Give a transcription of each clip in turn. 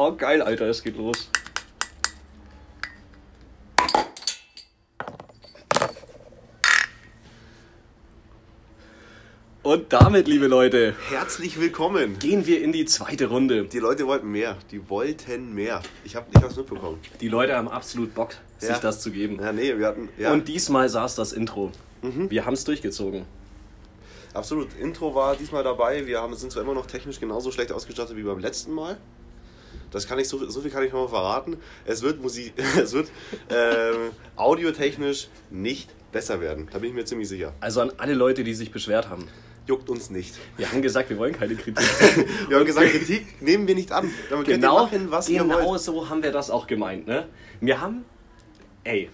Oh, geil, Alter, es geht los. Und damit, liebe Leute, Herzlich willkommen. gehen wir in die zweite Runde. Die Leute wollten mehr. Die wollten mehr. Ich habe ich hab's mitbekommen. Die Leute haben absolut Bock, sich Ja. das zu geben. Ja, nee, wir hatten. Ja, Und diesmal saß das Intro. Wir haben es durchgezogen. absolut. Intro war diesmal dabei. Wir haben, sind zwar immer noch technisch genauso schlecht ausgestattet wie beim letzten Mal. Das kann ich, so, so viel kann ich noch mal verraten. Es wird Musik, es wird ähm, audiotechnisch nicht besser werden. Da bin ich mir ziemlich sicher. Also an alle Leute, die sich beschwert haben. Juckt uns nicht. Wir haben gesagt, wir wollen keine Kritik. Wir haben gesagt, Kritik nehmen wir nicht an. Damit ihr genau machen, was ihr genau wollt. so haben wir das auch gemeint. Ne? Wir haben, ey,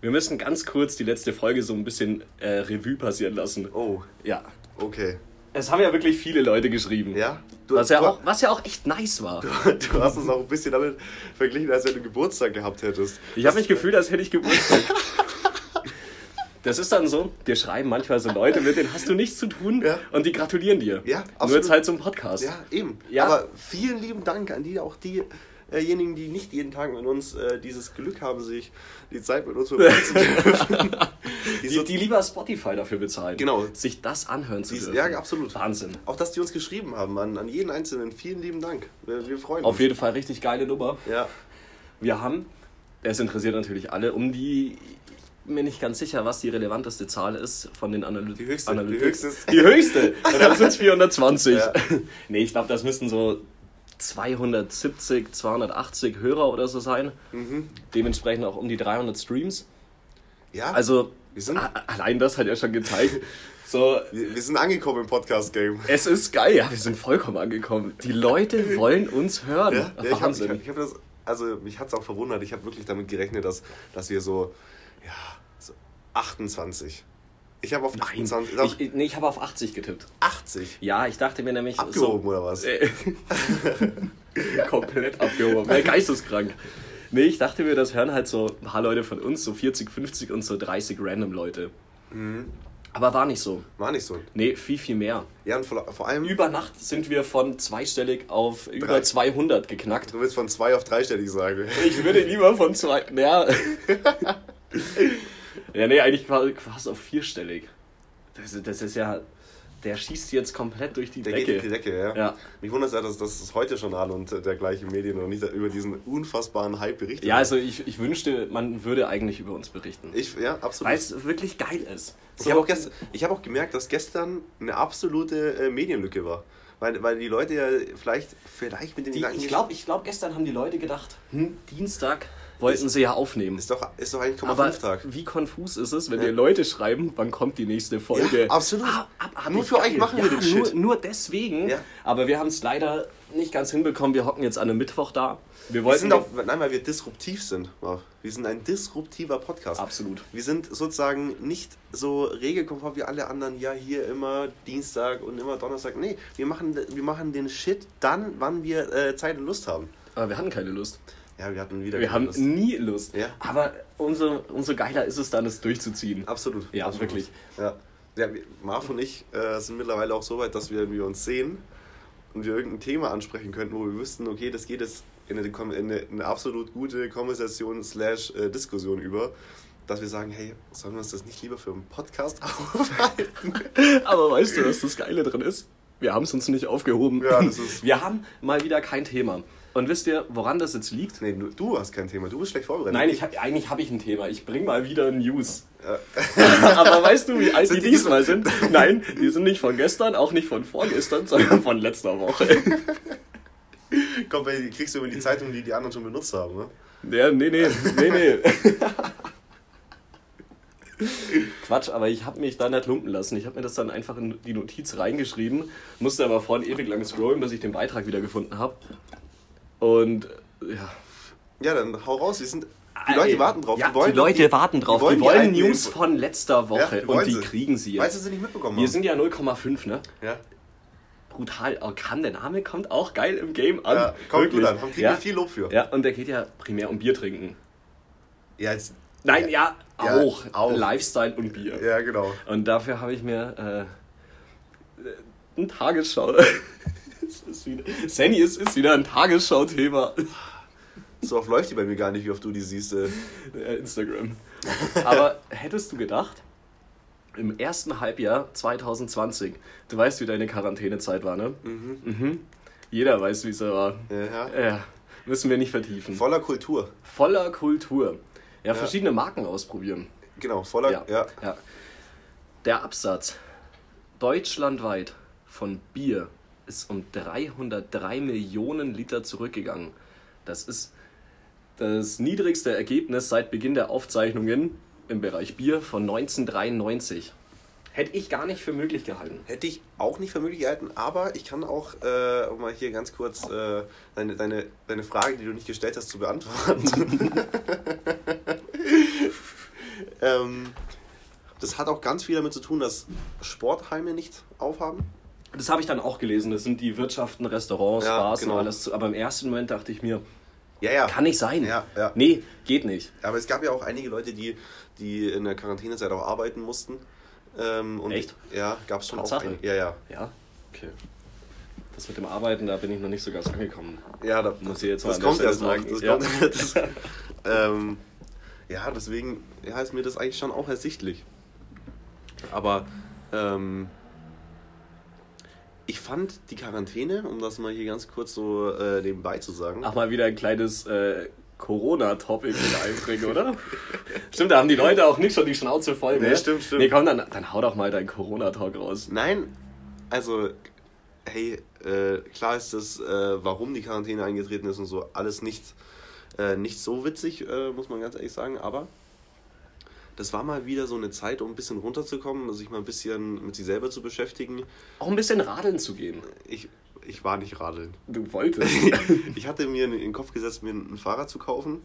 wir müssen ganz kurz die letzte Folge so ein bisschen äh, Revue passieren lassen. Oh, Ja. okay. Es haben ja wirklich viele Leute geschrieben. Ja? Du, Was ja, du- auch, was ja auch echt nice war. Du hast es auch ein bisschen damit verglichen, als wenn du Geburtstag gehabt hättest. Ich habe mich gefühlt, als hätte ich Geburtstag. Das ist dann so, dir schreiben manchmal so Leute, mit denen hast du nichts zu tun Ja. und die gratulieren dir. Ja, Nur absolut. jetzt halt zum Podcast. Ja, eben. Ja. Aber vielen lieben Dank an die, auch diejenigen, die nicht jeden Tag mit uns äh, dieses Glück haben, sich die Zeit mit uns verbringen zu dürfen. Die Die, die lieber Spotify dafür bezahlen. Genau. Sich das anhören zu dürfen. ja, absolut. Wahnsinn. Auch dass die uns geschrieben haben, an, an jeden Einzelnen. Vielen lieben Dank. Wir, wir freuen Auf uns. jeden Fall richtig geile Nummer. Ja, Wir haben, es interessiert natürlich alle, um die, ich bin mir nicht ganz sicher, was die relevanteste Zahl ist von den Analytics. Die höchste, die höchste Die höchste. Dann sind es 420. Ja. Nee, ich glaube, das müssten so 270, 280 Hörer oder so sein. Mhm. Dementsprechend auch um die 300 Streams. ja. Also, allein das hat ja schon gezeigt. So, wir, wir sind angekommen im Podcast-Game. es ist geil. Ja, wir sind vollkommen angekommen. Die Leute wollen uns hören. Ja, ja, ich hab, Wahnsinn. Wahnsinn. Ich hab, ich hab das, also mich hat es auch verwundert. Ich habe wirklich damit gerechnet, dass, dass wir so, ja, so 28. Ich habe auf Nein, 28, auf ich, nee, ich habe auf 80 getippt. 80. Ja, ich dachte mir nämlich. Abgehoben so, oder was? Äh, komplett abgehoben. Äh, geisteskrank. Nee, ich dachte mir, das hören halt so ein paar Leute von uns, so 40, 50 und so 30 random Leute. Mhm. Aber war nicht so. War nicht so. Nee, viel, viel mehr. Ja, und vor, vor allem, Über Nacht sind wir von zweistellig auf über Drei. 200 geknackt. du willst von zwei auf dreistellig sagen. Ich würde lieber von zwei. Ja. ja, nee, eigentlich fa- fast auf vierstellig. Das, ist- das ist ja. Der schießt jetzt komplett durch die Der Decke. geht durch die Decke, ja. Ja. Mich wundert es ja, dass, dass das heute Journal und äh, dergleichen Medien noch nicht über diesen unfassbaren Hype berichtet Ja, also ich, ich wünschte, man würde eigentlich über uns berichten. Ich, ja, absolut. Weil es wirklich geil ist. Ich habe auch, ich hab auch gemerkt, dass gestern eine absolute äh, Medienlücke war. Weil, weil die Leute ja vielleicht, vielleicht mit den die, Gedanken ich glaube, ich glaub, gestern haben die Leute gedacht, hm, Dienstag wollten sie ja aufnehmen. Ist doch, ist doch eigentlich Aber 0,5 Tag. wie konfus ist es, wenn Ja. dir Leute schreiben, wann kommt die nächste Folge? Ja, absolut. Ah, abartig Nur für euch geil. machen wir ja, den nur, Shit. Nur deswegen. Ja. Aber wir haben es leider nicht ganz hinbekommen. Wir hocken jetzt an einem Mittwoch da. Wir Wir sind auch, nein, weil wir disruptiv sind. Wir sind ein disruptiver Podcast. Absolut. Wir sind sozusagen nicht so regelkonform wie alle anderen, ja, hier immer Dienstag und immer Donnerstag. Nee, wir machen, wir machen den Shit dann, wann wir äh, Zeit und Lust haben. Aber wir hatten keine Lust. Ja, wir hatten wieder Wir haben Lust. nie Lust. Ja. Aber umso, umso geiler ist es dann, es durchzuziehen. Absolut. Ja, absolut. wirklich. Ja. ja Marv und ich äh, sind mittlerweile auch so weit, dass wir, wir uns sehen und wir irgendein Thema ansprechen könnten, wo wir wüssten, okay, das geht jetzt in eine, in eine, eine absolut gute Konversation slash äh, Diskussion über, dass wir sagen, hey, sollen wir uns das nicht lieber für einen Podcast aufhalten? Aber weißt du, was das Geile drin ist? Wir haben es uns nicht aufgehoben. Ja, das ist- Wir haben mal wieder kein Thema. Und wisst ihr, woran das jetzt liegt? nee, du, du hast kein Thema, du bist schlecht vorbereitet. Nein, ich hab, eigentlich habe ich ein Thema. Ich bring mal wieder News. Ja. Aber weißt du, wie alt die die diesmal sind? Nein, die sind nicht von gestern, auch nicht von vorgestern, sondern von letzter Woche. Komm, die kriegst du über die Zeitung, die die anderen schon benutzt haben, ne? Ja, nee, nee, nee, nee. Quatsch, aber ich habe mich da nicht lumpen lassen. Ich habe mir das dann einfach in die Notiz reingeschrieben, musste aber vorhin ewig lang scrollen, bis ich den Beitrag wieder gefunden habe. Und ja. Ja, dann hau raus, wir sind... Die Leute warten drauf. Ja, die, wollen die Leute warten drauf. Die wollen, die alten News von letzter Woche Ja, die wollen und die sie. kriegen sie Weißt du, jetzt. sie nicht mitbekommen Wir haben? sind ja 0,5, ne? Ja. Brutal. Oh, kann der Name kommt auch geil im Game an. Ja, kommt Wirklich. gut an, haben kriegen ja? wir viel Lob für. Ja, und der geht ja primär um Bier trinken. Ja, jetzt, Nein, ja, auch. auch. Lifestyle und Bier. ja genau. Und dafür habe ich mir äh, eine Tagesschau Es ist wieder, Sandy, es ist wieder ein Tagesschau-Thema. So oft läuft die bei mir gar nicht, wie oft du die siehst. Äh. Instagram. Aber hättest du gedacht, im ersten Halbjahr 2020, du weißt, wie deine Quarantänezeit war, ne? Mhm. Jeder weiß, wie es war. Ja. Ja, müssen wir nicht vertiefen. Voller Kultur. Voller Kultur. Ja, Ja. verschiedene Marken ausprobieren. Genau, voller. Ja, Ja. ja. Der Absatz deutschlandweit von Bier ist um 303 Millionen Liter zurückgegangen. Das ist das niedrigste Ergebnis seit Beginn der Aufzeichnungen im Bereich Bier von 1993. Hätte ich gar nicht für möglich gehalten. Hätte ich auch nicht für möglich gehalten, aber ich kann auch, äh, um mal hier ganz kurz äh, deine, deine, deine Frage, die du nicht gestellt hast, zu beantworten. ähm, das hat auch ganz viel damit zu tun, dass Sportheime nicht aufhaben. Das habe ich dann auch gelesen. Das sind die Wirtschaften, Restaurants, Ja, Bars genau. und alles. Aber im ersten Moment dachte ich mir, Ja, ja. kann nicht sein. Ja, ja. Nee, geht nicht. Aber es gab ja auch einige Leute, die, die in der Quarantänezeit auch arbeiten mussten. Ähm, und Echt? Ja, gab es schon Tatsache? auch einige. Ja, ja. Ja, okay. Das mit dem Arbeiten, da bin ich noch nicht so ganz angekommen. Ja, da, Muss ich jetzt mal das kommt erst noch. Das Ja. kommt, das, ähm, ja, deswegen ja, ist mir das eigentlich schon auch ersichtlich. Aber ähm, ich fand die Quarantäne, um das mal hier ganz kurz so äh, nebenbei zu sagen, Ach, mal wieder ein kleines äh, Corona-Topic mit einbringen, oder? stimmt, da haben die Leute auch nicht schon die Schnauze voll. Nee, ne? stimmt, stimmt. Nee, komm, dann, dann hau doch mal deinen Corona-Talk raus. Nein, also, hey, äh, klar ist das, äh, warum die Quarantäne eingetreten ist und so, alles nicht, äh, nicht so witzig, äh, muss man ganz ehrlich sagen, aber das war mal wieder so eine Zeit, um ein bisschen runterzukommen, sich mal ein bisschen mit sich selber zu beschäftigen. Auch ein bisschen radeln zu gehen. Ich, ich war nicht radeln. Du wolltest. ich hatte mir in den Kopf gesetzt, mir ein Fahrrad zu kaufen.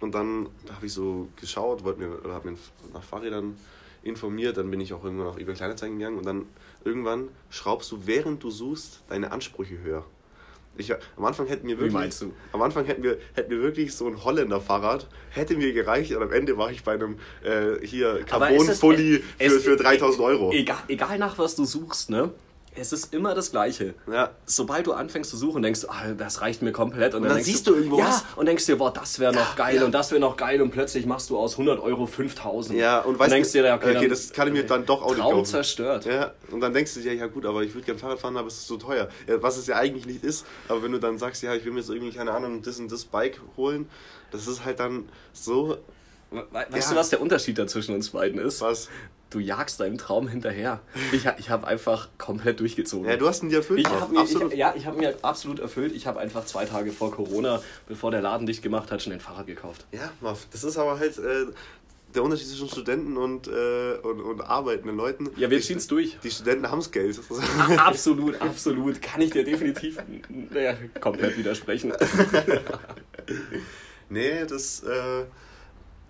Und dann habe ich so geschaut, wollte mir, oder habe mir nach Fahrrädern informiert. Dann bin ich auch irgendwann auf eBay Kleinanzeigen gegangen. Und dann irgendwann schraubst du, während du suchst, deine Ansprüche höher. Ich, am Anfang hätten mir wirklich, meinst du? Am Anfang hätten wir, hätten wir wirklich so ein Holländer-Fahrrad, hätte mir gereicht. Und am Ende war ich bei einem äh, hier Carbon-Fully für, für 3000 Euro. Egal, egal nach was du suchst, ne? Es ist immer das Gleiche. Ja. Sobald du anfängst zu suchen, denkst du, ah, das reicht mir komplett. Und, dann denkst siehst du irgendwo ja, was. und denkst dir, boah, das wäre noch geil ja. und das wäre noch geil und plötzlich machst du aus 100 Euro 5000. Ja, und weißt denkst du, dir, okay, okay, dann, das kann ich mir dann doch auch nicht Traum kaufen. zerstört. Ja, und dann denkst du dir, ja gut, aber ich würde gerne Fahrrad fahren, aber es ist so teuer. Ja, was es ja eigentlich nicht ist, aber wenn du dann sagst, ja, ich will mir jetzt irgendwie, keine Ahnung, das und das Bike holen, das ist halt dann so, We weißt Ja. du, was der Unterschied da zwischen uns beiden ist? was. Du jagst deinem Traum hinterher. Ich, ich habe einfach komplett durchgezogen. Ja, du hast ihn dir erfüllt. Ich hab mir, absolut. ich, ja, ich habe mir absolut erfüllt. Ich habe einfach zwei Tage vor Corona, bevor der Laden dicht gemacht hat, schon ein Fahrrad gekauft. ja, Marv, das ist aber halt äh, der Unterschied zwischen Studenten und, äh, und, und arbeitenden Leuten. Ja, wir Die- ziehen's durch. Die Studenten haben Geld. Absolut, absolut. Kann ich dir definitiv naja, komplett widersprechen. nee, das, äh,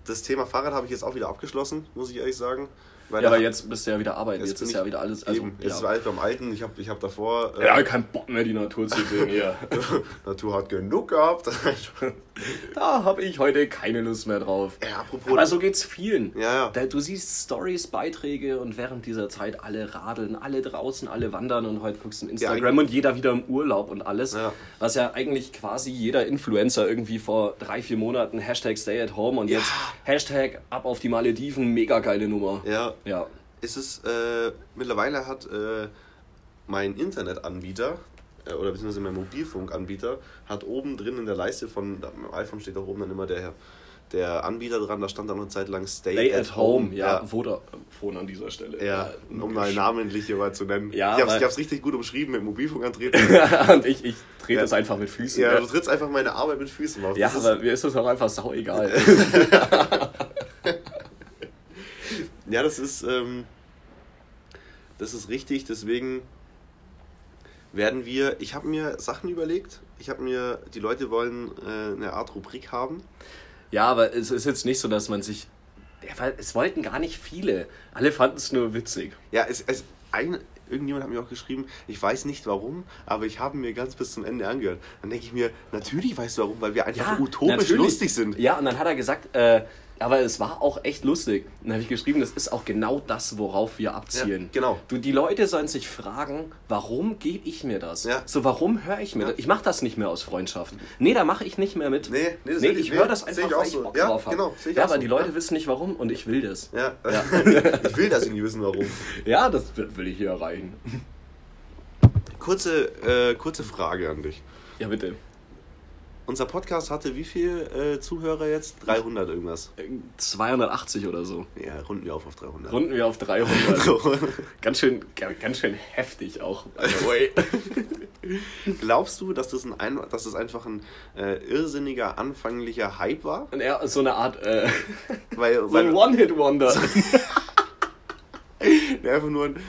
das Thema Fahrrad habe ich jetzt auch wieder abgeschlossen, muss ich ehrlich sagen. Weil Ja, aber jetzt bist du ja wieder arbeiten. Jetzt, bin ist ja wieder alles. Also, eben, jetzt ja. war alles beim Alten. Ich habe ich hab davor. äh, ja, kein Bock mehr, die Natur zu sehen. Natur hat genug gehabt. Da habe ich heute keine Lust mehr drauf. ja, apropos. Aber so geht's vielen. Ja, ja. Du siehst Stories, Beiträge und während dieser Zeit alle radeln, alle draußen, alle wandern und heute guckst du in Instagram eigentlich- und jeder wieder im Urlaub und alles. Ja. Was ja eigentlich quasi jeder Influencer irgendwie vor drei, vier Monaten Hashtag Stay at Home und Ja. jetzt Hashtag ab auf die Malediven, mega geile Nummer. ja, Ja. ist es. Äh, mittlerweile hat äh, mein Internetanbieter. Äh, Oder beziehungsweise mein Mobilfunkanbieter hat oben drin in der Leiste von am iPhone steht da oben dann immer der, der Anbieter dran, da stand dann eine Zeit lang Stay, Stay at Home, ja, ja. Vodafone an dieser Stelle. Ja, um mal namentlich hier mal zu nennen. Ja, ich habe weil- es richtig gut umschrieben mit Mobilfunk antreten. und ich, ich trete Ja. das einfach mit Füßen. ja, Ja, du trittst einfach meine Arbeit mit Füßen auf. ja Das ist- aber mir ist das auch einfach sau egal. Ja, das ist, ähm, das ist richtig, deswegen werden wir, ich habe mir Sachen überlegt, ich habe mir, die Leute wollen äh, eine Art Rubrik haben. Ja, aber es ist jetzt nicht so, dass man sich. Ja, weil es wollten gar nicht viele. Alle fanden es nur witzig. Ja, es, es, ein, irgendjemand hat mir auch geschrieben, ich weiß nicht warum, aber ich habe mir ganz bis zum Ende angehört. Dann denke ich mir, natürlich weißt du warum, weil wir einfach utopisch natürlich. lustig sind. Ja, und dann hat er gesagt, äh, Aber es war auch echt lustig. Dann habe ich geschrieben, das ist auch genau das, worauf wir abzielen. Ja, genau. Du, die Leute sollen sich fragen, warum gebe ich mir das? Ja. So, warum höre ich mir Ja. das? Ich mache das nicht mehr aus Freundschaft. Nee, da mache ich nicht mehr mit. Nee, nee, das nee ich- höre das einfach, ich auch weil ich so. Bock Ja, drauf habe. genau, ja, aber so. die Leute wissen nicht warum und ich will das. Ja. Ja. ich will, dass irgendwie wissen, warum. Ja, das will ich hier erreichen. Kurze, äh, kurze Frage an dich. Ja, bitte. Unser Podcast hatte wie viel äh, Zuhörer jetzt? 300 irgendwas. 280 oder so. Ja, runden wir auf auf 300. Runden wir auf 300. So. ganz, schön, ganz schön heftig auch. by the way. Glaubst du, dass das, ein, dass das einfach ein äh, irrsinniger, anfänglicher Hype war? Ist so eine Art, äh, Weil, so weil ein One-Hit-Wonder. der einfach nur ein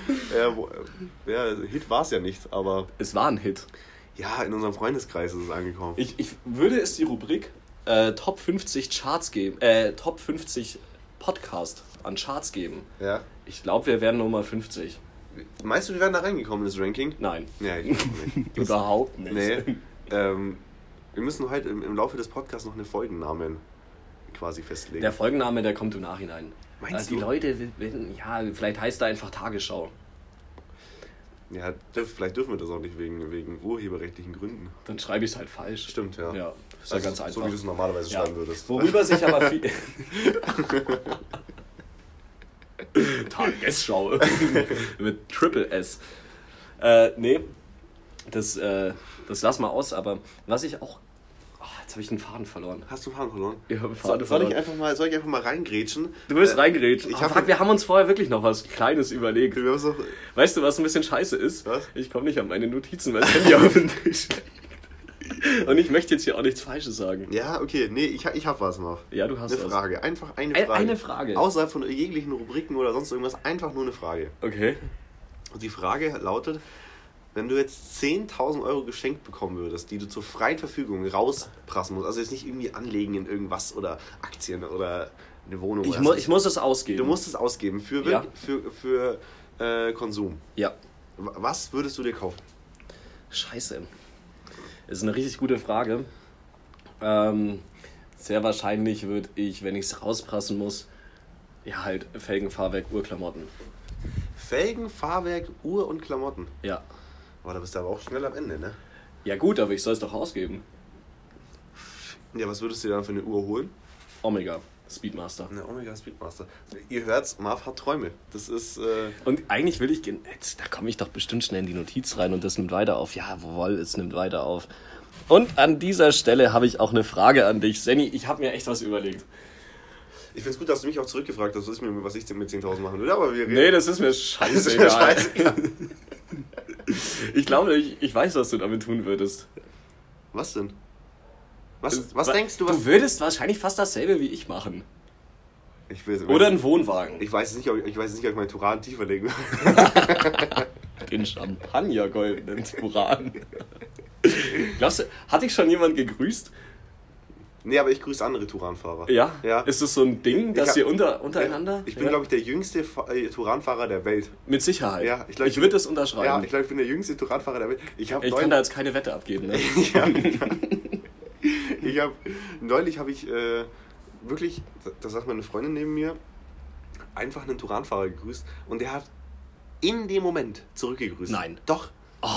ja, Hit war es ja nicht, aber es war ein Hit. Ja, in unserem Freundeskreis ist es angekommen. Ich, ich würde es die Rubrik äh, Top 50 Charts geben, äh, Top 50 Podcast an Charts geben. ja. Ich glaube, wir werden Nummer 50. Meinst du, wir werden da reingekommen in das Ranking? Nein, Ja, ich nicht. Überhaupt nicht. Nee. Ähm, wir müssen heute im, im Laufe des Podcasts noch eine Folgennamen quasi festlegen. Der Folgenname, der kommt im Nachhinein. Meinst die du? Leute, will- will- ja, vielleicht heißt er einfach Tagesschau. Ja, dürf, vielleicht dürfen wir das auch nicht wegen, wegen urheberrechtlichen Gründen. Dann schreibe ich es halt falsch. Stimmt, ja. Ja, ist ja Also, ganz einfach. So wie du es normalerweise Ja. schreiben würdest. Worüber sich aber viel. Tagesschau. Mit Triple S. Äh, nee, das, äh, das lass mal aus, aber was ich auch. Oh, jetzt habe ich den Faden verloren. Hast du Faden verloren? Ich habe den Soll, Faden soll, verloren. ich einfach mal, soll ich einfach mal reingrätschen? Du wirst Äh, reingeredet. ich Oh, fuck, wir haben uns vorher wirklich noch was Kleines überlegt. Wir so, Weißt du, was ein bisschen scheiße ist? Was? Ich komme nicht an meine Notizen, weil das Handy auf dem Tisch. Und ich möchte jetzt hier auch nichts Falsches sagen. ja, okay, nee, ich, ich hab was, Marv. Ja, du hast Eine was. Frage, einfach eine Ein- Frage. eine Frage. Außerhalb von jeglichen Rubriken oder sonst irgendwas, einfach nur eine Frage. Okay. Und die Frage lautet, wenn du jetzt 10.000 Euro geschenkt bekommen würdest, die du zur freien Verfügung rausprassen musst, also jetzt nicht irgendwie anlegen in irgendwas oder Aktien oder eine Wohnung. Ich, oder mu ich muss es ausgeben. Du musst es ausgeben für, Ja. für, für äh, Konsum. Ja. Was würdest du dir kaufen? Scheiße. Das ist eine richtig gute Frage. Ähm, sehr wahrscheinlich würde ich, wenn ich es rausprassen muss, ja halt Felgen, Fahrwerk, Urklamotten. Felgen, Fahrwerk, Uhr und Klamotten. Ja. Boah, da bist du aber auch schnell am Ende, ne? Ja gut, aber ich soll es doch ausgeben. Ja, was würdest du dir dann für eine Uhr holen? Omega, Speedmaster. Eine Omega Speedmaster. Ihr hört's, Marv hat Träume. Das ist, äh, Und eigentlich will ich, gen- jetzt, da komme ich doch bestimmt schnell in die Notiz rein und das nimmt weiter auf. Jawohl, es nimmt weiter auf. Und an dieser Stelle habe ich auch eine Frage an dich. Senni, ich habe mir echt was überlegt. ich find's gut, dass du mich auch zurückgefragt hast, was ich, mir, was ich denn mit 10.000 machen würde, aber wir reden. Nee, das ist mir Das ist mir scheißegal. Ich glaube, ich, ich weiß, was du damit tun würdest. Was denn? Was, was Wa- denkst du, was. Du würdest wahrscheinlich fast dasselbe wie ich machen. ich, will, Oder ein Wohnwagen. ich weiß nicht, ob ich, ich weiß nicht, ob ich meinen Turan tiefer legen will. Den Champagner goldenen Turan. Glaubst du, hat dich schon jemand gegrüßt? Nee, aber ich grüße andere Turanfahrer. Ja? Ja. Ist es so ein Ding, dass hab- ihr unter, untereinander? Ich bin, ja? glaube ich, der jüngste äh, Turanfahrer der Welt. Mit Sicherheit. Ja, ich glaub, ich würde das unterschreiben. Ja, ich glaube, ich bin der jüngste Turanfahrer der Welt. Ich ich kann da jetzt keine Wette abgeben. Ne? ja, ich habe neulich habe ich äh, wirklich, da sagt meine Freundin neben mir, einfach einen Turanfahrer gegrüßt und der hat in dem Moment zurückgegrüßt. Nein. Doch. Oh,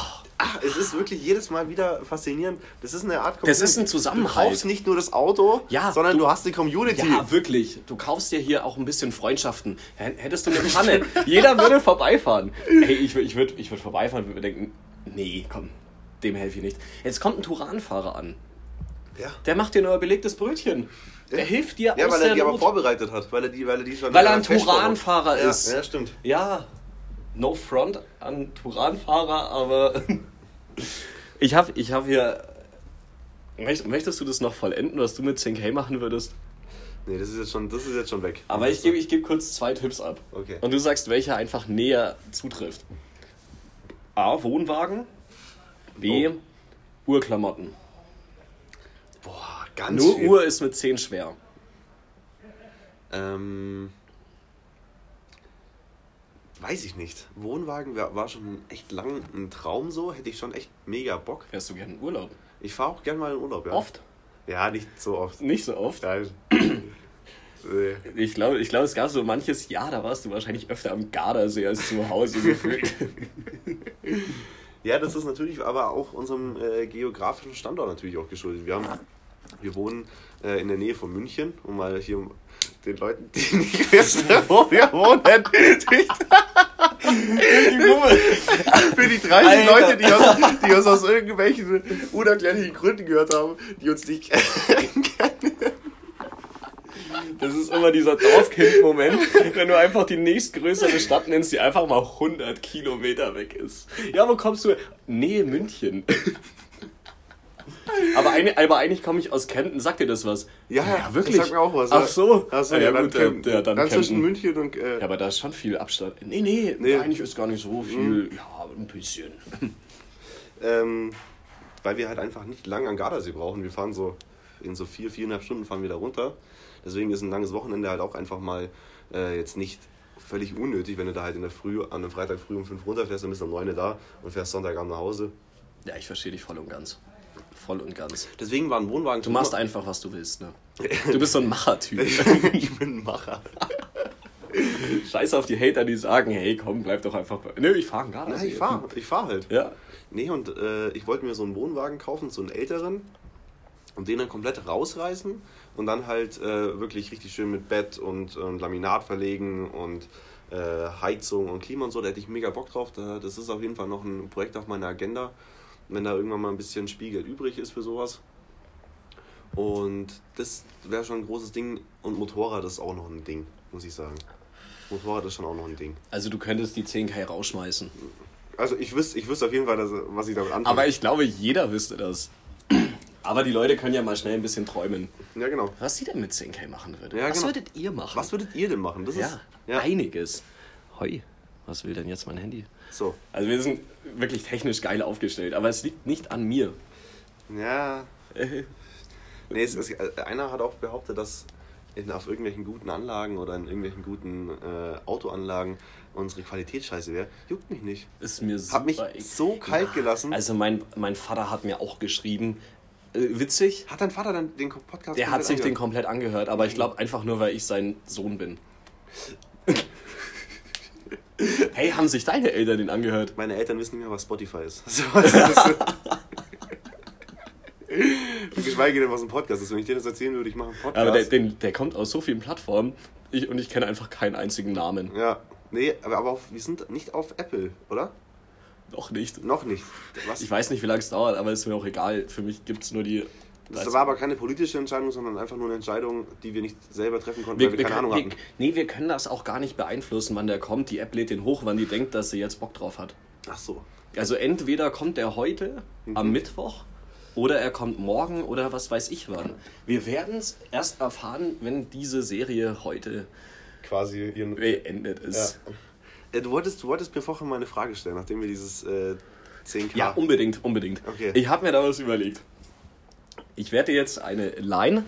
Ach, es ist wirklich jedes Mal wieder faszinierend. Das ist eine Art Das ist ein Du Zusammenhalt. kaufst nicht nur das Auto, Ja, sondern du- du, hast die Community. Ja, wirklich. Du kaufst dir hier auch ein bisschen Freundschaften. Hättest du eine Panne, jeder würde vorbeifahren. Hey, ich, ich würde ich würd vorbeifahren und würde denken, nee, komm, dem helfe ich nicht. Jetzt kommt ein Turanfahrer an. ja. Der macht dir nur ein belegtes Brötchen. Der hilft dir Ja, aus weil er die aber Not. vorbereitet hat, weil er die, weil er die schon Weil er ein. Turanfahrer ja, ist. Ja, stimmt. Ja, no front an Turanfahrer, aber ich habe ich hab hier... Möcht- Möchtest du das noch vollenden, was du mit 10k machen würdest? Nee, das ist jetzt schon, das ist jetzt schon weg. Aber ich gebe ich geb kurz zwei Tipps ab. Okay. Und du sagst, welcher einfach näher zutrifft. A. Wohnwagen. B. Oh. Urklamotten. Boah, ganz Nur viel. Uhr ist mit 10 schwer. Ähm, weiß ich nicht. Wohnwagen war, war schon echt lang ein Traum so. Hätte ich schon echt mega Bock. Wärst du gerne in Urlaub? Ich fahre auch gerne mal in Urlaub, ja. Oft? Ja, nicht so oft. Nicht so oft. Nein. Nee. Ich glaube, ich glaub, es gab so manches Jahr, da warst du wahrscheinlich öfter am Gardasee als zu Hause gefühlt. Ja, das ist natürlich aber auch unserem äh, geografischen Standort natürlich auch geschuldet. Wir, haben, wir wohnen äh, in der Nähe von München, um mal hier den Leuten, die nicht wissen, wo wir wohnen, für die 30 Alter. Leute, die uns, die uns aus irgendwelchen unerklärlichen Gründen gehört haben, die uns nicht kennen. Das ist immer dieser Dorfkind-Moment, wenn du einfach die nächstgrößere Stadt nennst, die einfach mal 100 Kilometer weg ist. Ja, wo kommst du? Nähe München. Aber, eine, aber eigentlich komme ich aus Kempten. Sagt dir das was? Ja, wirklich. Das sagt mir auch was. Ach ja. so. Ach so Ah, ja, ja, dann, gut, Kempten. ja, dann dann zwischen. München und. Äh, Ja, aber da ist schon viel Abstand. Nee, nee, Nee. eigentlich ist gar nicht so viel. Ja, ein bisschen. Ähm, weil wir halt einfach nicht lang an Gardasee brauchen. Wir fahren so in so vier, viereinhalb Stunden fahren wir da runter. Deswegen ist ein langes Wochenende halt auch einfach mal äh, jetzt nicht völlig unnötig, wenn du da halt in der Früh, an einem Freitag früh um fünf runterfährst, dann bist du um neun da und fährst Sonntagabend nach Hause. Ja, ich verstehe dich voll und ganz. Voll und ganz. Deswegen war ein Wohnwagen. Du machst einfach, was du willst, ne? Du bist so ein Machertyp. ich bin ein Macher. Scheiß auf die Hater, die sagen, hey, komm, bleib doch einfach bei... Nö, ich fahre gar Nein, ich fahr, ich fahr halt. Ja. Nee, und äh, ich wollte mir so einen Wohnwagen kaufen, so einen älteren, und den dann komplett rausreißen und dann halt äh, wirklich richtig schön mit Bett und, und Laminat verlegen und äh, Heizung und Klima und so. Da hätte ich mega Bock drauf. Da, das ist auf jeden Fall noch ein Projekt auf meiner Agenda, wenn da irgendwann mal ein bisschen Spielgeld übrig ist für sowas. Und das wäre schon ein großes Ding. Und Motorrad ist auch noch ein Ding, muss ich sagen. Motorrad ist schon auch noch ein Ding. Also du könntest die 10k rausschmeißen. Also ich wüsste, ich wüsste auf jeden Fall, dass, was ich damit anfange. Aber ich glaube, jeder wüsste das. Aber die Leute können ja mal schnell ein bisschen träumen. ja, genau. Was sie denn mit 10k machen würde. Ja, was genau. würdet ihr machen? Was würdet ihr denn machen? Das ist, Ja, ja. einiges. Hoi, was will denn jetzt mein Handy? So. Also wir sind wirklich technisch geil aufgestellt, aber es liegt nicht an mir. Ja. Nee, es, es, äh, einer hat auch behauptet, dass in, auf irgendwelchen guten Anlagen oder in irgendwelchen guten äh, Autoanlagen unsere Qualität scheiße wäre. Juckt mich nicht. Ist mir super Hat mich so kalt gelassen. Also mein, mein Vater hat mir auch geschrieben, äh, witzig, hat dein Vater dann den Podcast der hat sich den angehört? komplett angehört, aber ich glaube einfach nur, weil ich sein Sohn bin. Hey, haben sich deine Eltern den angehört? Meine Eltern wissen nicht mehr, was Spotify ist. Geschweige denn, was ein Podcast ist. Wenn ich dir das erzählen würde, ich mache einen Podcast. Aber der, den, der kommt aus so vielen Plattformen ich, und ich kenne einfach keinen einzigen Namen. ja. Nee, aber, aber auf, wir sind nicht auf Apple, oder? Noch nicht. Noch nicht. Was? Ich weiß nicht, wie lange es dauert, aber ist mir auch egal. Für mich gibt es nur die. Das war aber keine politische Entscheidung, sondern einfach nur eine Entscheidung, die wir nicht selber treffen konnten, wir, weil wir wir, keine können, Ahnung wir, hatten. nee, wir können das auch gar nicht beeinflussen, wann der kommt. Die App lädt den hoch, wann die denkt, dass sie jetzt Bock drauf hat. Ach so. Also entweder kommt er heute Mhm. am Mittwoch oder er kommt morgen oder was weiß ich wann. Wir werden es erst erfahren, wenn diese Serie heute Quasi ihren. beendet ist. Äh, Du wolltest, du wolltest mir vorhin mal eine Frage stellen, nachdem wir dieses äh, 10K. Ja, unbedingt, unbedingt. Okay. Ich habe mir da was überlegt. Ich werde jetzt eine Line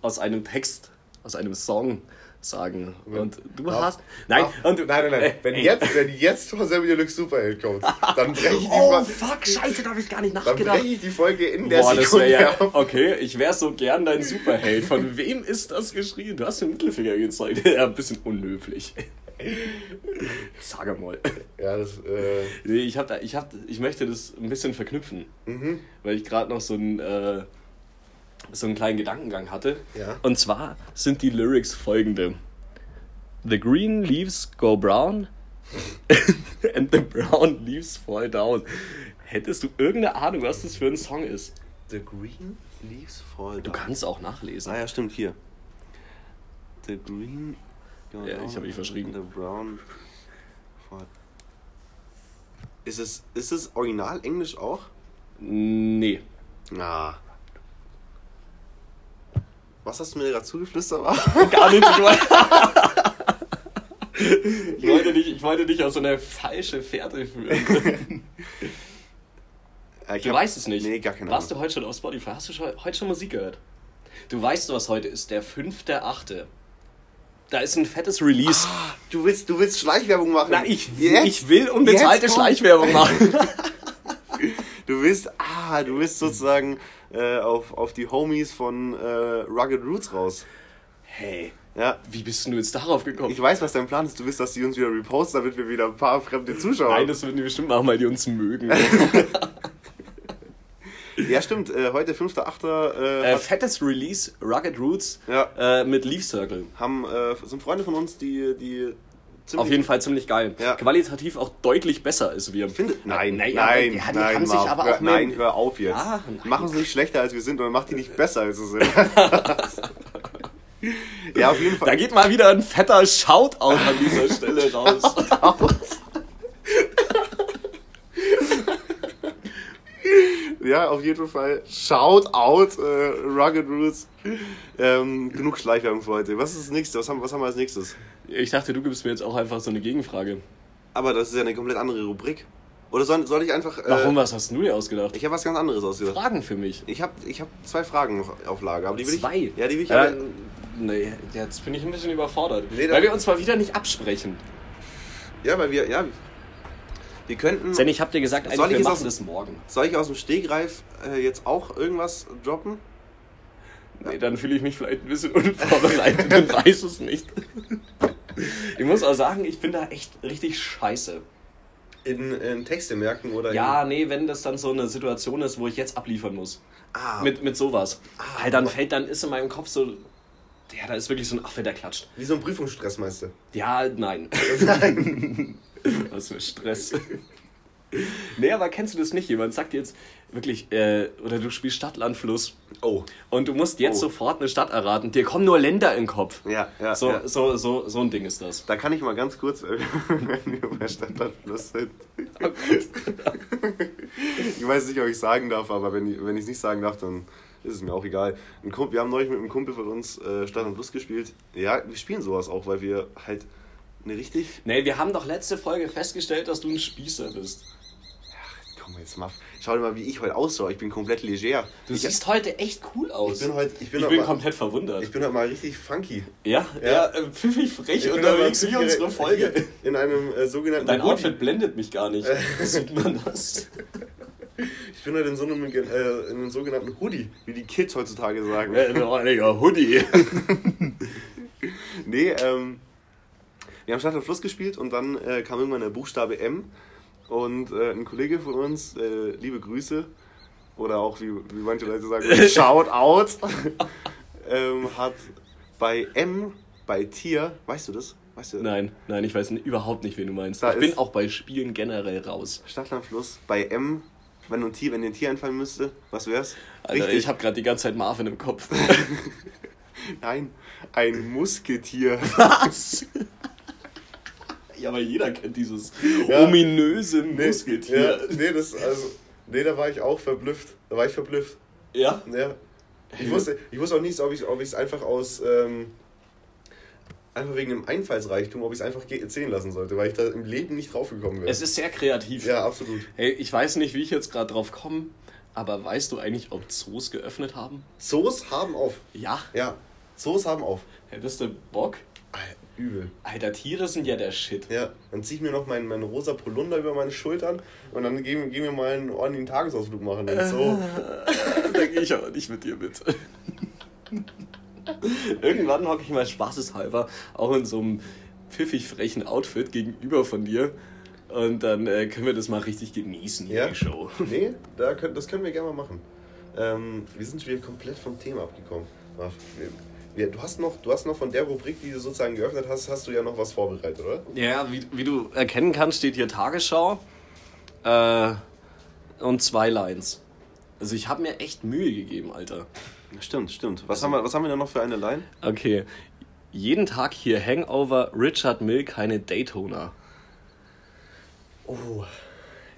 aus einem Text, aus einem Song sagen. Und du Darf- hast. Nein, darf- und du, nein, nein, nein. Äh, wenn, ey. jetzt, wenn jetzt José Deluxe Superheld kommt, dann breche ich, die Oh Fo- fuck, scheiße, da habe ich gar nicht dann nachgedacht. breche ich die Folge in der Boah, das Sekunde ja. ab. Okay, ich wäre so gern dein Superheld. Von wem ist das geschrien? Du hast den Mittelfinger gezeigt. Ja, ein bisschen unhöflich. Sag mal. Ja, das. Äh, Nee, ich, hab da, ich, hab, ich möchte das ein bisschen verknüpfen. mhm. Weil ich gerade noch so einen, äh, so einen kleinen Gedankengang hatte. Ja. Und zwar sind die Lyrics folgende: The green leaves go brown and the brown leaves fall down. Hättest du irgendeine Ahnung, was das für ein Song ist? The Green Leaves Fall Du Down. kannst auch nachlesen. Ah ja, stimmt, hier. The Green. Ja, ich hab mich verschrieben. The Brown. Fall. Ist es, ist es original Englisch auch? Nee. Ah. Was hast du mir gerade zugeflüstert? Gar nicht. Ich wollte, ich wollte, dich, ich wollte dich auf so eine falsche Fährte führen. Ich Du hab- weißt es nicht. Nee, gar keine Warst Ahnung. du heute schon auf Spotify? Hast du schon, heute schon Musik gehört? Du weißt, was heute ist, der 5.8. Da ist ein fettes Release. Du willst, du willst Schleichwerbung machen? Na, ich, Jetzt? ich will unbezahlte Schleichwerbung machen. Du willst, ah, du willst sozusagen äh, auf, auf die Homies von äh, Rugged Roots raus. Hey, Ja. Wie bist denn du jetzt darauf gekommen? Ich weiß, was dein Plan ist. Du willst, dass die uns wieder reposten, damit wir wieder ein paar fremde Zuschauer Nein, das würden die bestimmt machen, weil die uns mögen. Ja, stimmt. Äh, heute, 5.8. Äh, äh, fettes Release, Rugged Roots Ja. äh, mit Leaf Circle. haben, äh, sind Freunde von uns, die, die ziemlich... Auf jeden Fall ziemlich geil. Ja. Qualitativ auch deutlich besser als wir. Findet, nein, Nein, nein, ja, die nein, haben sich Marv, aber hör, auch nein, hör auf jetzt. Nein. Machen uns nicht schlechter als wir sind und macht die nicht besser als sie sind. ja, auf jeden Da Fall. geht mal wieder ein fetter Shoutout an dieser Stelle raus. Ja, auf jeden Fall. Shout out, äh, Rugged Roots. Ähm, genug Schleichwerbung für heute. Was ist das nächste? Was haben, was haben wir als nächstes? Ich dachte, du gibst mir jetzt auch einfach so eine Gegenfrage. Aber das ist ja eine komplett andere Rubrik. Oder soll, soll ich einfach. Äh, Warum, was hast du dir ausgedacht? Ich habe was ganz anderes ausgedacht. Fragen für mich. Ich habe ich hab zwei Fragen noch auf Lager. Aber die will ich, Zwei? Ja, die will ich Ja, aber- nee, jetzt bin ich ein bisschen überfordert. Nee, weil wir uns mal wieder nicht absprechen. Ja, weil wir. Ja, wir könnten. Denn ich hab dir gesagt, Soll eigentlich, ich wir machen aus- morgen. Soll ich aus dem Stegreif äh, jetzt auch irgendwas droppen? Nee, dann fühle ich mich vielleicht ein bisschen unvorbereitet und weiß es nicht. Ich muss auch sagen, ich bin da echt richtig scheiße. In, in Texte merken oder Ja, nee, wenn das dann so eine Situation ist, wo ich jetzt abliefern muss. in. Ah, Mit, mit sowas. Ah, Halt, dann aber- fällt, dann ist in meinem Kopf so. Ja, da ist wirklich so ein Affe, der klatscht. wie so ein Prüfungsstress, meinst du? Ja, nein. Nein. Was für Stress. Nee, aber kennst du das nicht? Jemand sagt jetzt wirklich, äh, oder du spielst Stadt, Land, Fluss Oh. und du musst jetzt Oh. sofort eine Stadt erraten. Dir kommen nur Länder in den Kopf. Ja, ja. So, ja. so, so, so ein Ding ist das. Da kann ich mal ganz kurz, wenn wir bei Stadtlandfluss sind. ich weiß nicht, ob ich sagen darf, aber wenn ich wenn es nicht sagen darf, dann ist es mir auch egal. Ein Kumpel, wir haben neulich mit einem Kumpel von uns äh, Stadt und Fluss gespielt. Ja, wir spielen sowas auch, weil wir halt eine richtig. Nee, wir haben doch letzte Folge festgestellt, dass du ein Spießer bist. Komm jetzt mal. Schau dir mal, wie ich heute ausschaue. Ich bin komplett leger. Du ich, siehst heute echt cool aus. ich bin heute, ich bin, ich bin mal, komplett verwundert. ich bin heute mal richtig funky. ja, ja, Ja. äh, pfiffig frech unterwegs wie unsere Folge. In einem äh, sogenannten Dein Hoodie. Outfit blendet mich gar nicht. Sieht man das? Ich bin heute in so einem, äh, in einem sogenannten Hoodie, wie die Kids heutzutage sagen. Äh, Digga, Hoodie. Nee, ähm, wir haben Stadt und Fluss gespielt und dann äh, kam irgendwann der Buchstabe M und äh, ein Kollege von uns, äh, liebe Grüße, oder auch wie, wie manche Leute sagen, Shout out, ähm, hat bei M, bei Tier, weißt du das? Weißt du? Nein, nein, ich weiß überhaupt nicht, wen du meinst. Da ich bin auch bei Spielen generell raus. Stadtland Fluss, bei M, wenn, du ein Tier, wenn dir ein Tier einfallen müsste, was wär's? Alter, ich habe gerade die ganze Zeit Marvin im Kopf. Nein, ein Musketier. Was? Ja, aber jeder kennt dieses Ja. ominöse Musketier. Ja, nee, das, also, nee, da war ich auch verblüfft. Da war ich verblüfft. Ja? Ja. Ich wusste, ich wusste auch nicht, ob ich es einfach aus. Ähm, einfach wegen dem Einfallsreichtum, ob ich es einfach ge- zählen lassen sollte, weil ich da im Leben nicht draufgekommen wäre. Es ist sehr kreativ. Ja, absolut. Hey, ich weiß nicht, wie ich jetzt gerade drauf komme, aber weißt du eigentlich, ob Zoos geöffnet haben? Zoos haben auf. Ja. Ja, Zoos haben auf. Hättest du Bock? Alter, übel. Alter, Tiere sind ja der Shit. Ja, dann zieh ich mir noch meinen, meinen rosa Polunder über meine Schultern und dann gehen, gehen wir mal einen ordentlichen Tagesausflug machen. Und so. da gehe ich aber nicht mit dir mit. Irgendwann hocke ich mal spaßeshalber auch in so einem pfiffig frechen Outfit gegenüber von dir. Und dann äh, können wir das mal richtig genießen, hier Ja. die Show. Nee, da können, das können wir gerne mal machen. Ähm, wir sind wieder komplett vom Thema abgekommen. Marv, wir- wir- Du hast, noch, du hast noch von der Rubrik, die du sozusagen geöffnet hast, hast du ja noch was vorbereitet, oder? Ja, wie, wie du erkennen kannst, steht hier Tagesschau äh, und zwei Lines. Also ich habe mir echt Mühe gegeben, Alter. Stimmt, stimmt. Was haben wir, was haben wir denn noch für eine Line? Okay. Jeden Tag hier Hangover, Richard Mill, keine Daytona. Oh,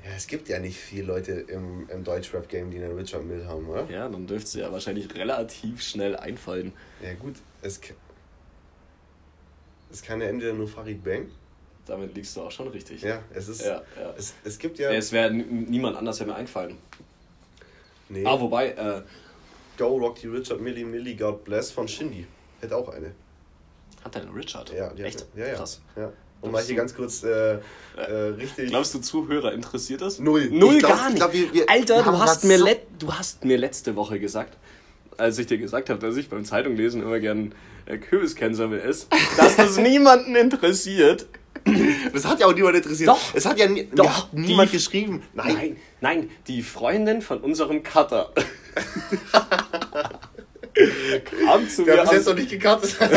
ja, es gibt ja nicht viele Leute im, im Deutschrap-Game, die einen Richard Mill haben, oder? Ja, dann dürfte es ja wahrscheinlich relativ schnell einfallen. Ja, gut, es, es kann ja entweder nur Farid Bang. Damit liegst du auch schon richtig. Ja, es ist. Ja, ja. Es, es gibt ja. Es wäre niemand anders wäre mir eingefallen. nee, Ah, wobei, äh, Go Rock die Richard Millie Millie God Bless von Shindy. Hätte auch eine. hat der einen Richard? Ja, die Echt? Hat, ja, ja. Krass. Ja. Um mal hier ganz kurz äh, äh, richtig. Glaubst du, Zuhörer interessiert das? Null. Null glaub- gar ich nicht. glaub, wir- wir- Alter, wir du, hast mir so- du hast mir letzte Woche gesagt, als ich dir gesagt habe, dass ich beim Zeitunglesen immer gern äh, Kürbiskernsammel esse, dass das niemanden interessiert. Das hat ja auch niemand interessiert. Doch. Es hat ja nie, Doch, niemand geschrieben. Nein. Nein, nein, die Freundin von unserem Cutter kam zu Der mir bis jetzt noch nicht gekartet.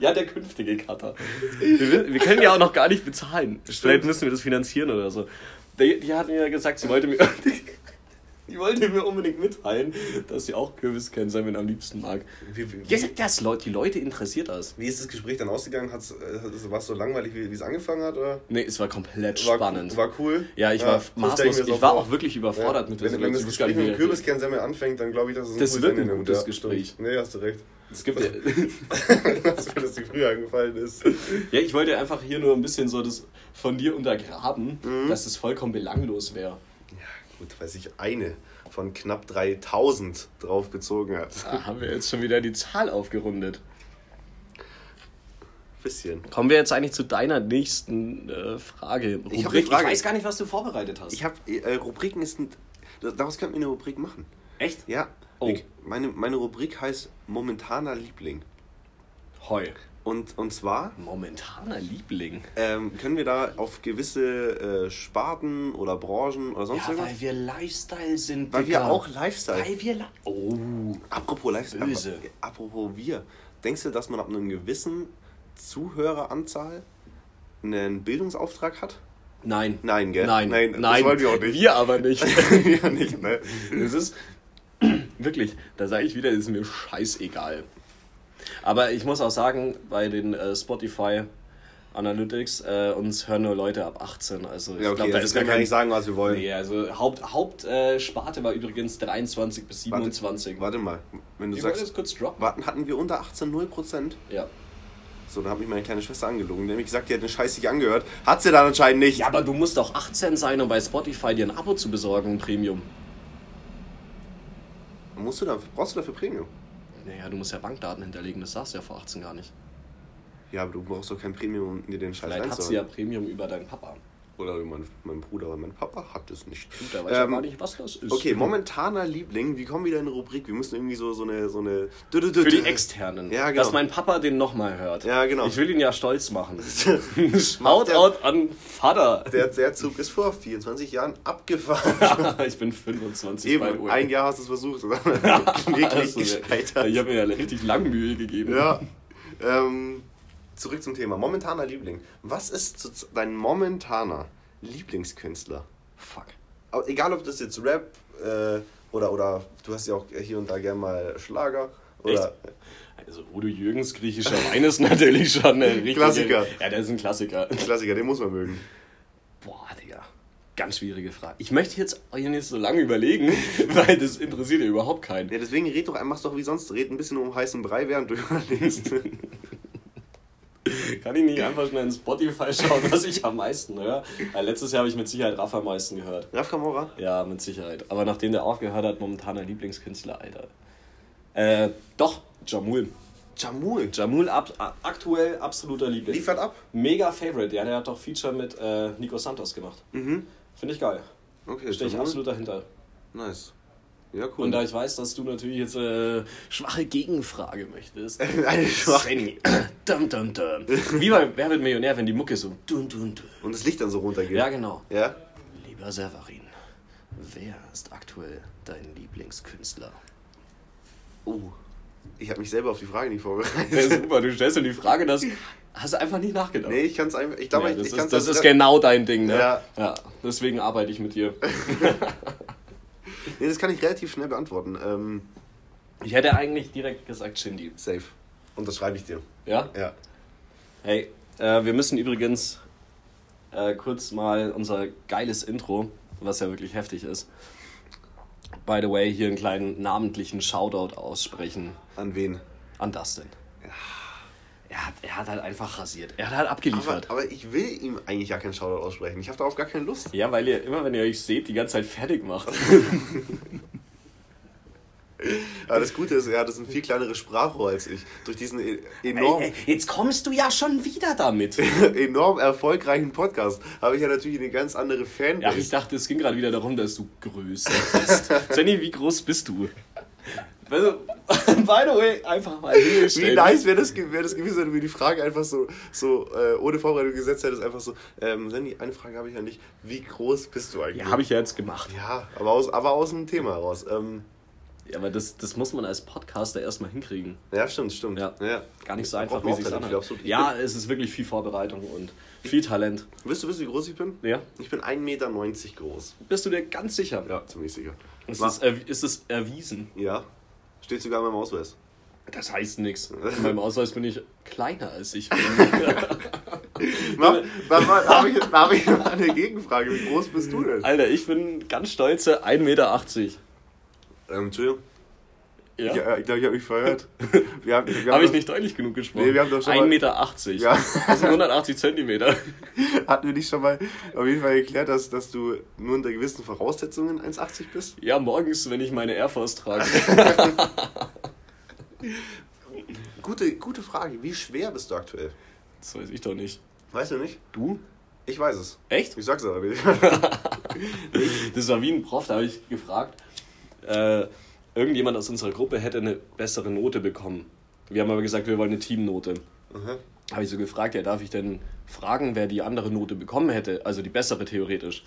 Ja, der künftige Cutter. Wir, wir können ja auch noch gar nicht bezahlen. Vielleicht müssen wir das finanzieren oder so. Die, die hat mir gesagt, sie wollte mir, die wollte mir unbedingt mitteilen, dass sie auch Kürbiskernsemmeln am liebsten mag. Wie, wie, Ja, das, Leute, die Leute interessiert das. wie ist das Gespräch dann ausgegangen? Hat's, äh, war es so langweilig, wie es angefangen hat? Oder? Nee, es war komplett War, spannend. War cool. ja, ich war so stell maßlos, das ich war auch wirklich überfordert mit wenn, dieser wenn das ich Gespräch mit dem Kürbiskernsemmer anfängt, dann glaube ich, dass es ein Das wird ein nimmt, gutes ja. Gespräch. Nee, hast du recht. Es gibt ja, dass mir das dir früher eingefallen ist. ja, ich wollte einfach hier nur ein bisschen so das von dir untergraben, Mhm. dass es vollkommen belanglos wäre. Gut, weil sich eine von knapp 3000 drauf bezogen hat. Da haben wir jetzt schon wieder die Zahl aufgerundet. Bisschen. Kommen wir jetzt eigentlich zu deiner nächsten äh, Frage. Ich Rubrik. Frage. ich weiß gar nicht, was du vorbereitet hast. Ich habe äh, Rubriken ist ein, daraus könnten wir eine Rubrik machen. Echt? Ja. Oh. Ich, meine, meine Rubrik heißt momentaner Liebling. Heu. Und, und zwar Momentaner Liebling. ähm, können wir da auf gewisse äh, Sparten oder Branchen oder sonst Ja, irgendwas? weil wir Lifestyle sind. Weil Digga. wir auch Lifestyle. Weil wir. Li oh. Apropos Lifestyle. Böse. Apropos wir. Denkst du, dass man ab einem gewissen Zuhöreranzahl einen Bildungsauftrag hat? Nein. Nein, gell? Nein. Nein, das Nein. wollen wir auch nicht. Wir aber nicht. ja, nicht, ne? Es ist wirklich, da sage ich wieder, das ist mir scheißegal. Aber ich muss auch sagen, bei den äh, Spotify Analytics, äh, uns hören nur Leute ab 18. Also ich Ja, okay, glaube, da das ist gar kein nicht sagen, was wir wollen. Nee, also Haupt, Hauptsparte äh, Sparte war übrigens 23 bis 27. Warte mal, wenn du ich sagst, das kurz droppen. warten, hatten wir unter 18 0%? Ja. So, dann hat mich meine kleine Schwester angelogen. Nämlich gesagt, die hat den Scheiß nicht angehört. Hat sie dann anscheinend nicht. ja, aber du musst auch 18 sein, um bei Spotify dir ein Abo zu besorgen, ein Premium. Musst du dann, brauchst du dafür Premium? Naja, du musst ja Bankdaten hinterlegen, das sagst du ja vor 18 gar nicht. Ja, aber du brauchst doch kein Premium, um dir den Scheiß Vielleicht hat sie ja. Premium über deinen Papa. Oder mein, mein Bruder, aber mein Papa hat es nicht. Gut, der weiß Ähm, gar nicht, was das ist. Okay, momentaner Liebling, wir kommen wieder in eine Rubrik. Wir müssen irgendwie so, so eine. So eine Für die Externen. Ja, genau. Dass mein Papa den nochmal hört. Ja, genau. Ich will ihn ja stolz machen. Shoutout an Vater. Der, der Zug ist vor 24 Jahren abgefahren. ich bin 25 Eben, ein Jahr hast du es versucht. Also, gescheitert. Ich habe mir ja richtig lang Mühe gegeben. Ja. Ähm, zurück zum Thema. Momentaner Liebling. Was ist dein momentaner Lieblingskünstler? Fuck. Aber egal, ob das jetzt Rap äh, oder, oder du hast ja auch hier und da gern mal Schlager. Oder, Also Udo Jürgens griechischer Wein ist natürlich schon ein richtiger... Klassiker. Ja, der ist ein Klassiker. Klassiker, den muss man mögen. Boah, Digga. Ganz schwierige Frage. Ich möchte jetzt hier nicht so lange überlegen, weil das interessiert ja überhaupt keinen. Ja, deswegen red doch, mach's doch wie sonst. Red ein bisschen um heißen Brei, während du überlegst. Kann ich nicht einfach schnell in Spotify schauen, was ich am meisten höre? Weil letztes Jahr habe ich mit Sicherheit Raff am meisten gehört. Raf Kamora? Ja, mit Sicherheit. Aber nachdem der aufgehört hat, momentaner Lieblingskünstler, Alter. Äh, doch, Jamul. Jamul. Jamul ab, aktuell absoluter Liebling. Liefert ab. Mega Favorite. Ja, der hat doch Feature mit äh, Nico Santos gemacht. Mhm. Finde ich geil. Okay, Stehe ich absolut dahinter. Nice. Ja, cool. Und da ich weiß, dass du natürlich jetzt äh, schwache Gegenfrage möchtest. Eine schwache- dum, dum, dum. Wie bei Wer wird Millionär, wenn die Mucke so dun, dun, dun. Und das Licht dann so runtergeht. Ja, genau. Ja? Lieber Severin, wer ist aktuell dein Lieblingskünstler? Oh. Ich habe mich selber auf die Frage nicht Ja, vorbereitet. super, du stellst dir die Frage, das hast du einfach nicht nachgedacht. nee, ich kann es einfach. Ich glaube, ja, ich, das ich ist, das ist genau dein Ding, ne? Ja. ja. Deswegen arbeite ich mit dir. Nee, das kann ich relativ schnell beantworten. Ähm, Ich hätte eigentlich direkt gesagt Shindy. safe. Und das schreibe ich dir. Ja? Ja. Hey, äh, wir müssen übrigens äh, kurz mal unser geiles Intro, was ja wirklich heftig ist, by the way, hier einen kleinen namentlichen Shoutout aussprechen An wen? an Dustin. Er hat, er hat halt einfach rasiert. Er hat halt Aber, abgeliefert. aber ich will ihm eigentlich gar keinen Shoutout aussprechen. Ich habe darauf gar keine Lust. ja, weil ihr immer, wenn ihr euch seht, die ganze Zeit fertig macht. Aber das Gute ist, er hat ein viel kleineres Sprachrohr als ich. Durch diesen e- enorm, Ey, ey, jetzt kommst du ja schon wieder damit. enorm erfolgreichen Podcast habe ich ja natürlich eine ganz andere Ja, Fanbase. ich dachte, es ging gerade wieder darum, dass du größer bist. Jenny, wie groß bist du? Also, by the way, einfach mal. Wie nice wäre das, wär das gewesen, wenn du mir die Frage einfach so, so äh, ohne Vorbereitung gesetzt hättest, einfach so, ähm, Sandy, eine Frage habe ich ja nicht, wie groß bist du eigentlich? Ja, habe ich ja jetzt gemacht. Ja, aber aus, aber aus dem Thema heraus. Ähm, Ja, aber das, das muss man als Podcaster erstmal hinkriegen. ja, stimmt, stimmt. Ja. ja. Gar nicht so einfach, wie sich anhört. Ja, es ist wirklich viel Vorbereitung und viel Talent. Wisst du, wisst du, wie groß ich bin? Ja? Ich bin 1,90 Meter groß. Bist du dir ganz sicher? Ja, ziemlich sicher. Ist, es, ist es erwiesen? Ja. Steht sogar in meinem Ausweis. Das heißt nichts. In meinem Ausweis bin ich kleiner als ich bin. Habe ich, hab ich noch eine Gegenfrage. Wie groß bist du denn? Alter, ich bin ganz stolze 1,80 Meter. Ähm, Entschuldigung. Ja? Ja, ich glaube, ich habe mich verhört. Wir haben, wir haben Habe ich nicht deutlich genug gesprochen? Nee, wir haben doch schon mal- 1,80 Meter. Ja. Das sind 180 Zentimeter. Hatten wir nicht schon mal auf jeden Fall geklärt, dass, dass du nur unter gewissen Voraussetzungen 1,80 bist? Ja, morgens, wenn ich meine Air Force trage. Gute, gute Frage. Wie schwer bist du aktuell? Das weiß ich doch nicht. Weißt du nicht? Du? Ich weiß es. Echt? Ich sag's aber nicht. Das war wie ein Prof, da habe ich gefragt, äh, irgendjemand aus unserer Gruppe hätte eine bessere Note bekommen. Wir haben aber gesagt, wir wollen eine Teamnote. Aha. Habe ich so gefragt, ja, darf ich denn fragen, wer die andere Note bekommen hätte? Also die bessere theoretisch.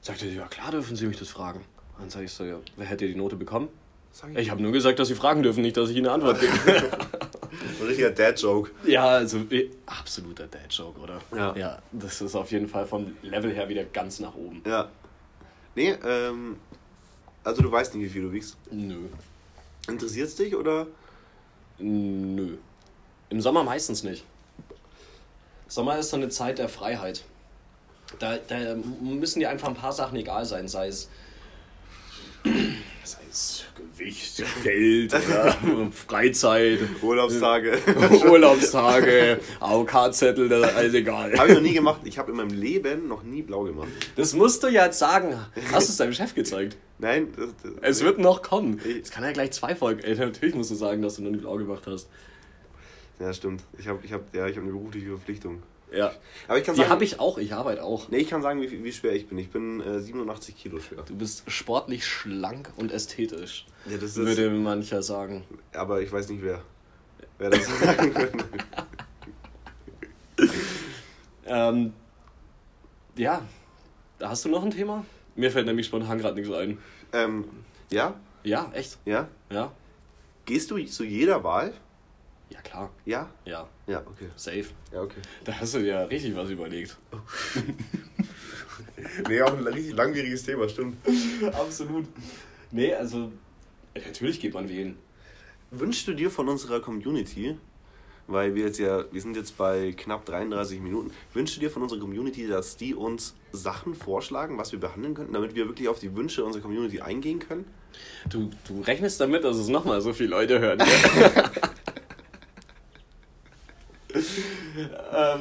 Sagte sie, ja klar dürfen Sie mich das fragen. Dann sage ich so, ja, wer hätte die Note bekommen? Sag Ich habe nur gesagt, dass Sie fragen dürfen, nicht, dass ich Ihnen eine Antwort gebe. Ein richtiger Dad-Joke. ja, also eh, absoluter Dad-Joke, oder? Ja. Ja, das ist auf jeden Fall vom Level her wieder ganz nach oben. Ja. Nee, ähm. Also du weißt nicht, wie viel du wiegst. Nö. Interessiert's dich oder? Nö. Im Sommer meistens nicht. Sommer ist so eine Zeit der Freiheit. Da, da müssen dir einfach ein paar Sachen egal sein, sei es, sei es Gewicht, Geld, Freizeit, Urlaubstage. Urlaubstage, AOK-Zettel, das ist alles egal. habe ich noch nie gemacht. Ich habe in meinem Leben noch nie blau gemacht. Das musst du ja jetzt sagen. Hast du es deinem Chef gezeigt? Nein, das, das, Es wird noch kommen. Es kann ja gleich zwei Folgen. Ey, natürlich musst du sagen, dass du noch nie blau gemacht hast. Ja, stimmt. Ich habe ich hab, ja, ich hab eine berufliche Verpflichtung. Ja. Aber ich kann Die sagen, habe ich auch, ich arbeite auch. Nee, ich kann sagen, wie, wie schwer ich bin. Ich bin äh, 87 Kilo schwer. Du bist sportlich schlank und ästhetisch, Ja, das ist, würde mancher sagen. aber ich weiß nicht wer. Wer das sagen könnte. Ähm, ja, da hast du noch ein Thema? Mir fällt nämlich spontan gerade nichts ein. ähm, ja, Ja, echt? ja. Ja? Gehst du zu jeder Wahl? Ja, klar. Ja? Ja, Ja, okay. safe. Ja, okay. Da hast du dir richtig was überlegt. Nee, auch ein richtig langwieriges Thema, stimmt. Absolut. Nee, also, natürlich geht man wählen. Wünschst du dir von unserer Community, weil wir jetzt ja, wir sind jetzt bei knapp 33 Minuten, wünschst du dir von unserer Community, dass die uns Sachen vorschlagen, was wir behandeln könnten, damit wir wirklich auf die Wünsche unserer Community eingehen können? Du, du rechnest damit, dass es nochmal so viele Leute hören. ähm,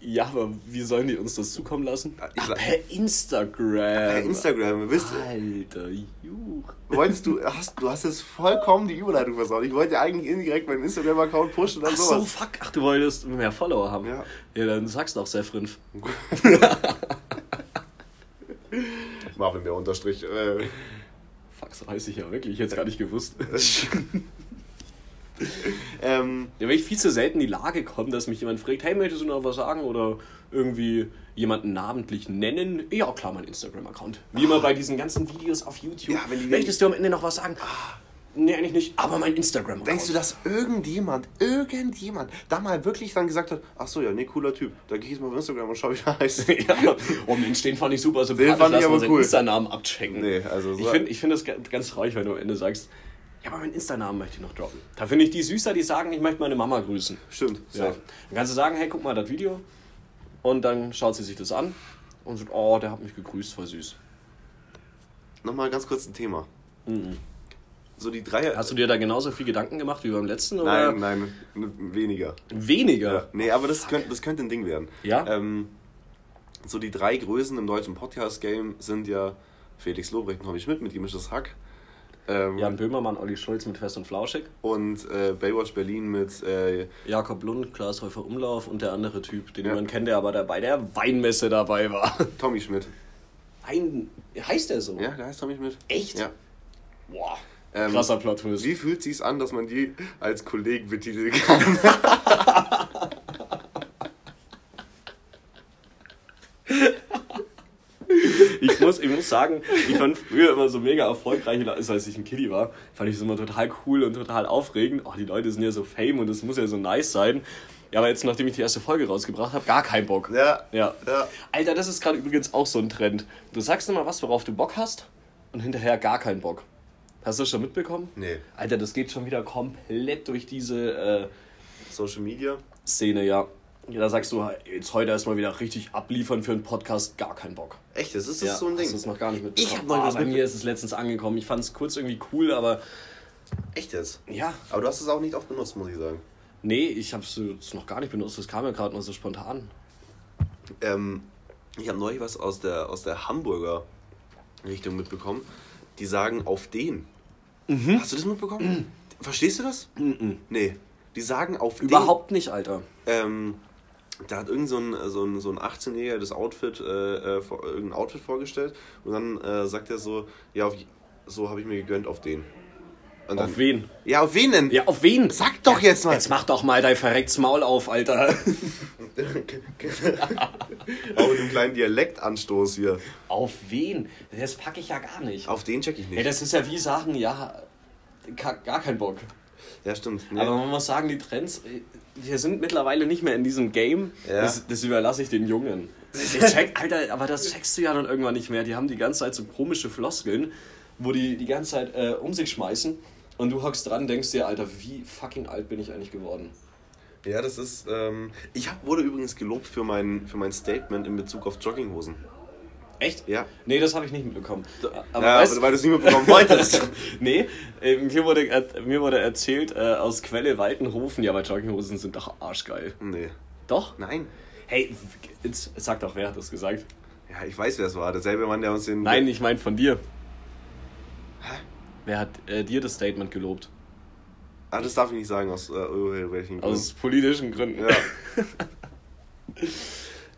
ja, aber wie sollen die uns das zukommen lassen? Ich Ach, per Instagram. Per Instagram, wisst Alter, Juch. Wolltest du, hast, du hast jetzt vollkommen die Überleitung versaut. Ich wollte ja eigentlich indirekt meinen Instagram-Account pushen und Ach sowas. so, fuck. Ach, du wolltest mehr Follower haben. Ja. Ja, dann sag's doch, Sefrinf. Marvin der Unterstrich. Äh, Fuck, das weiß ich ja wirklich. Ich hätte gar nicht gewusst. ähm, Ja, weil ich viel zu selten in die Lage komme, dass mich jemand fragt, hey, möchtest du noch was sagen? Oder irgendwie jemanden namentlich nennen. Ja, klar, mein Instagram-Account. Wie immer bei diesen ganzen Videos auf YouTube. Ja, wenn die- möchtest du am Ende noch was sagen? Nee, eigentlich nicht, aber mein Instagram-Account. denkst du, dass irgendjemand, irgendjemand da mal wirklich dann gesagt hat, ach so, ja, nee, cooler Typ. Da gehe ich jetzt mal auf Instagram und schau, wie der heißt. ja, oh Mensch, den fand ich super sympathisch. fand ich aber cool. Insta-Namen abchecken. Nee, also so- Ich finde ich find das ga- ganz traurig, wenn du am Ende sagst, ja, aber meinen Insta-Namen möchte ich noch droppen. Da finde ich die süßer, die sagen, ich möchte meine Mama grüßen. Stimmt, Ja. safe. Dann kannst du sagen, hey, guck mal das Video. Und dann schaut sie sich das an und sagt, oh, der hat mich gegrüßt, voll süß. Nochmal ganz kurz ein Thema. So die drei. Hast du dir da genauso viel Gedanken gemacht wie beim letzten? Oder? nein, nein, weniger. Weniger. Ja. Nee, aber das könnte, das könnte ein Ding werden. Ja? Ähm, so die drei Größen im deutschen Podcast-Game sind ja Felix Lobrecht und Tommy Schmidt mit gemischtes Hack. Ähm, Jan Böhmermann, Olli Schulz mit Fest und Flauschig. Und äh, Baywatch Berlin mit äh, Jakob Lund, Klaas Häufer Umlauf und der andere Typ, den Ja. niemand kennt, der aber da bei der Weinmesse dabei war. Tommy Schmidt. Wein, heißt der so? Ja, der heißt Tommy Schmidt. Echt? Ja. Boah. Ähm, Krasser Plot-Twist. Wie fühlt sich's an, dass man die als Kollegen betiteln kann? Ich muss, sagen, ich fand früher immer so mega erfolgreich, also als ich ein Kiddie war, fand ich es immer total cool und total aufregend. Oh, die Leute sind ja so fame und es muss ja so nice sein. Ja, aber jetzt, nachdem ich die erste Folge rausgebracht habe, gar keinen Bock. Ja. Ja. Ja. Alter, das ist gerade übrigens auch so ein Trend. Du sagst immer was, worauf du Bock hast und hinterher gar keinen Bock. Hast du das schon mitbekommen? Nee. Alter, das geht schon wieder komplett durch diese äh, Social Media? Szene, ja. Da sagst du, jetzt heute erstmal wieder richtig abliefern für einen Podcast, gar keinen Bock. Echt, das ist das ja, so ein Ding. Du es noch gar nicht mitbekommen? Ich hab noch Ah, was Bei mir ist es letztens angekommen. Ich fand es kurz irgendwie cool, aber Echt jetzt? ja. Aber du hast es auch nicht oft benutzt, muss ich sagen. Nee, ich habe es jetzt noch gar nicht benutzt. Das kam ja gerade mal so spontan. Ähm, ich habe neulich was aus der, aus der Hamburger Richtung mitbekommen. Die sagen auf den. Hast du das mitbekommen? Verstehst du das? Nee. Die sagen auf den. Überhaupt nicht, Alter. Ähm, da hat irgend so ein, so ein, so ein 18-Jähriger das Outfit, äh, äh, vor- irgendein Outfit vorgestellt und dann äh, sagt er so, ja, auf, so habe ich mir gegönnt auf den. Und dann, Auf wen? Ja, auf wen denn? Ja, auf wen? Sag doch jetzt mal. Jetzt mach doch mal dein verrecktes Maul auf, Alter. Auch mit einem kleinen Dialektanstoß hier. auf wen? Das packe ich ja gar nicht. Auf den check ich Ey, nicht. das ist ja wie sagen, ja, gar kein Bock. Ja, stimmt. Nee. Aber man muss sagen, die Trends, äh, wir sind mittlerweile nicht mehr in diesem Game. Ja. Das, das überlasse ich den Jungen. Ich check, Alter, aber das checkst du ja dann irgendwann nicht mehr. Die haben die ganze Zeit so komische Floskeln, wo die die ganze Zeit äh, um sich schmeißen. Und du hockst dran, denkst dir, Alter, wie fucking alt bin ich eigentlich geworden? Ja, das ist. Ähm, ich hab, wurde übrigens gelobt für mein, für mein Statement in Bezug auf Jogginghosen. Echt? Ja. Nee, das habe ich nicht mitbekommen. Aber ja, weißt, weil du es nicht mitbekommen wolltest. nee, äh, mir, wurde, mir wurde erzählt äh, aus Quelle Waltenhofen, ja, aber Jogginghosen sind doch arschgeil. nee. Doch? Nein. Hey, jetzt sag doch, wer hat das gesagt? Ja, ich weiß, wer es war. Derselbe Mann, der uns den. Nein, ich meine von dir. Wer hat äh, dir das Statement gelobt? Ah, das darf ich nicht sagen, aus äh, welchen Gründen. Aus politischen Gründen. Ja.